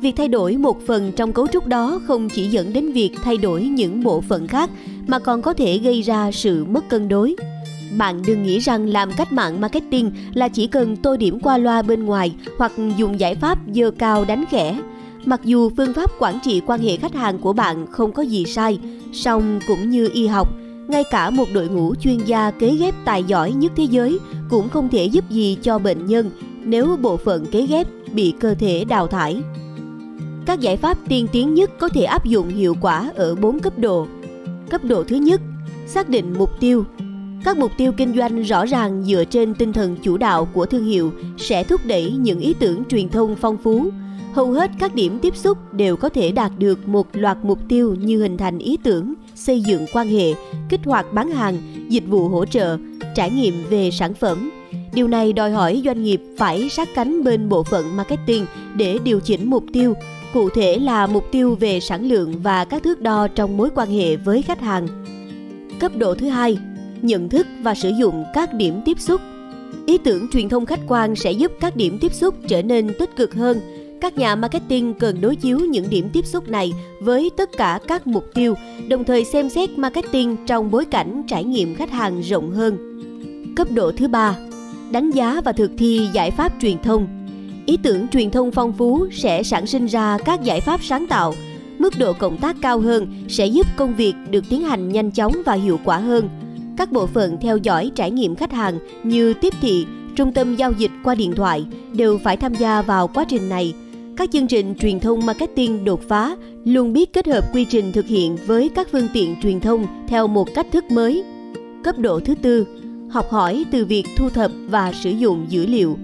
Việc thay đổi một phần trong cấu trúc đó không chỉ dẫn đến việc thay đổi những bộ phận khác mà còn có thể gây ra sự mất cân đối. Bạn đừng nghĩ rằng làm cách mạng marketing là chỉ cần tô điểm qua loa bên ngoài hoặc dùng giải pháp dơ cao đánh khẽ. Mặc dù phương pháp quản trị quan hệ khách hàng của bạn không có gì sai, song cũng như y học, ngay cả một đội ngũ chuyên gia kế ghép tài giỏi nhất thế giới cũng không thể giúp gì cho bệnh nhân nếu bộ phận kế ghép bị cơ thể đào thải. Các giải pháp tiên tiến nhất có thể áp dụng hiệu quả ở 4 cấp độ. Cấp độ thứ nhất, xác định mục tiêu. Các mục tiêu kinh doanh rõ ràng dựa trên tinh thần chủ đạo của thương hiệu sẽ thúc đẩy những ý tưởng truyền thông phong phú. Hầu hết các điểm tiếp xúc đều có thể đạt được một loạt mục tiêu như hình thành ý tưởng, xây dựng quan hệ, kích hoạt bán hàng, dịch vụ hỗ trợ, trải nghiệm về sản phẩm. Điều này đòi hỏi doanh nghiệp phải sát cánh bên bộ phận marketing để điều chỉnh mục tiêu, cụ thể là mục tiêu về sản lượng và các thước đo trong mối quan hệ với khách hàng. Cấp độ thứ hai, nhận thức và sử dụng các điểm tiếp xúc. Ý tưởng truyền thông khách quan sẽ giúp các điểm tiếp xúc trở nên tích cực hơn. Các nhà marketing cần đối chiếu những điểm tiếp xúc này với tất cả các mục tiêu, đồng thời xem xét marketing trong bối cảnh trải nghiệm khách hàng rộng hơn. Cấp độ thứ ba, đánh giá và thực thi giải pháp truyền thông. Ý tưởng truyền thông phong phú sẽ sản sinh ra các giải pháp sáng tạo. Mức độ cộng tác cao hơn sẽ giúp công việc được tiến hành nhanh chóng và hiệu quả hơn. Các bộ phận theo dõi trải nghiệm khách hàng như tiếp thị, trung tâm giao dịch qua điện thoại đều phải tham gia vào quá trình này. Các chương trình truyền thông marketing đột phá luôn biết kết hợp quy trình thực hiện với các phương tiện truyền thông theo một cách thức mới. Cấp độ thứ tư học hỏi từ việc thu thập và sử dụng dữ liệu.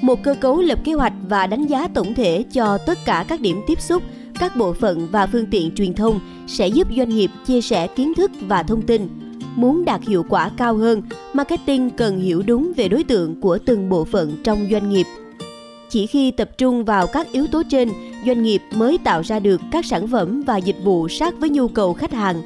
Một cơ cấu lập kế hoạch và đánh giá tổng thể cho tất cả các điểm tiếp xúc, các bộ phận và phương tiện truyền thông sẽ giúp doanh nghiệp chia sẻ kiến thức và thông tin. Muốn đạt hiệu quả cao hơn, marketing cần hiểu đúng về đối tượng của từng bộ phận trong doanh nghiệp. Chỉ khi tập trung vào các yếu tố trên, doanh nghiệp mới tạo ra được các sản phẩm và dịch vụ sát với nhu cầu khách hàng.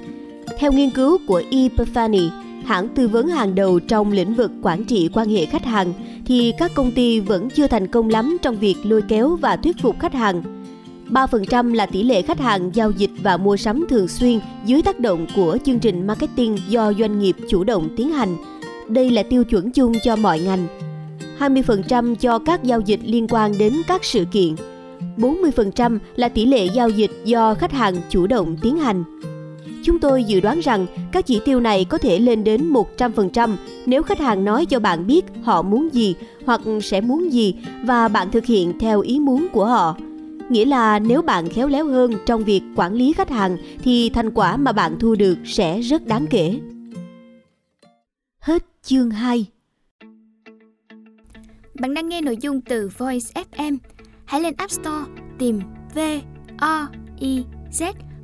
Theo nghiên cứu của epiphany hãng tư vấn hàng đầu trong lĩnh vực quản trị quan hệ khách hàng, thì các công ty vẫn chưa thành công lắm trong việc lôi kéo và thuyết phục khách hàng. 3% là tỷ lệ khách hàng giao dịch và mua sắm thường xuyên dưới tác động của chương trình marketing do doanh nghiệp chủ động tiến hành. Đây là tiêu chuẩn chung cho mọi ngành. 20% cho các giao dịch liên quan đến các sự kiện. 40% là tỷ lệ giao dịch do khách hàng chủ động tiến hành. Chúng tôi dự đoán rằng các chỉ tiêu này có thể lên đến 100% nếu khách hàng nói cho bạn biết họ muốn gì hoặc sẽ muốn gì và bạn thực hiện theo ý muốn của họ. Nghĩa là nếu bạn khéo léo hơn trong việc quản lý khách hàng thì thành quả mà bạn thu được sẽ rất đáng kể. Hết chương 2 Bạn đang nghe nội dung từ Voice FM. Hãy lên App Store tìm V O I Z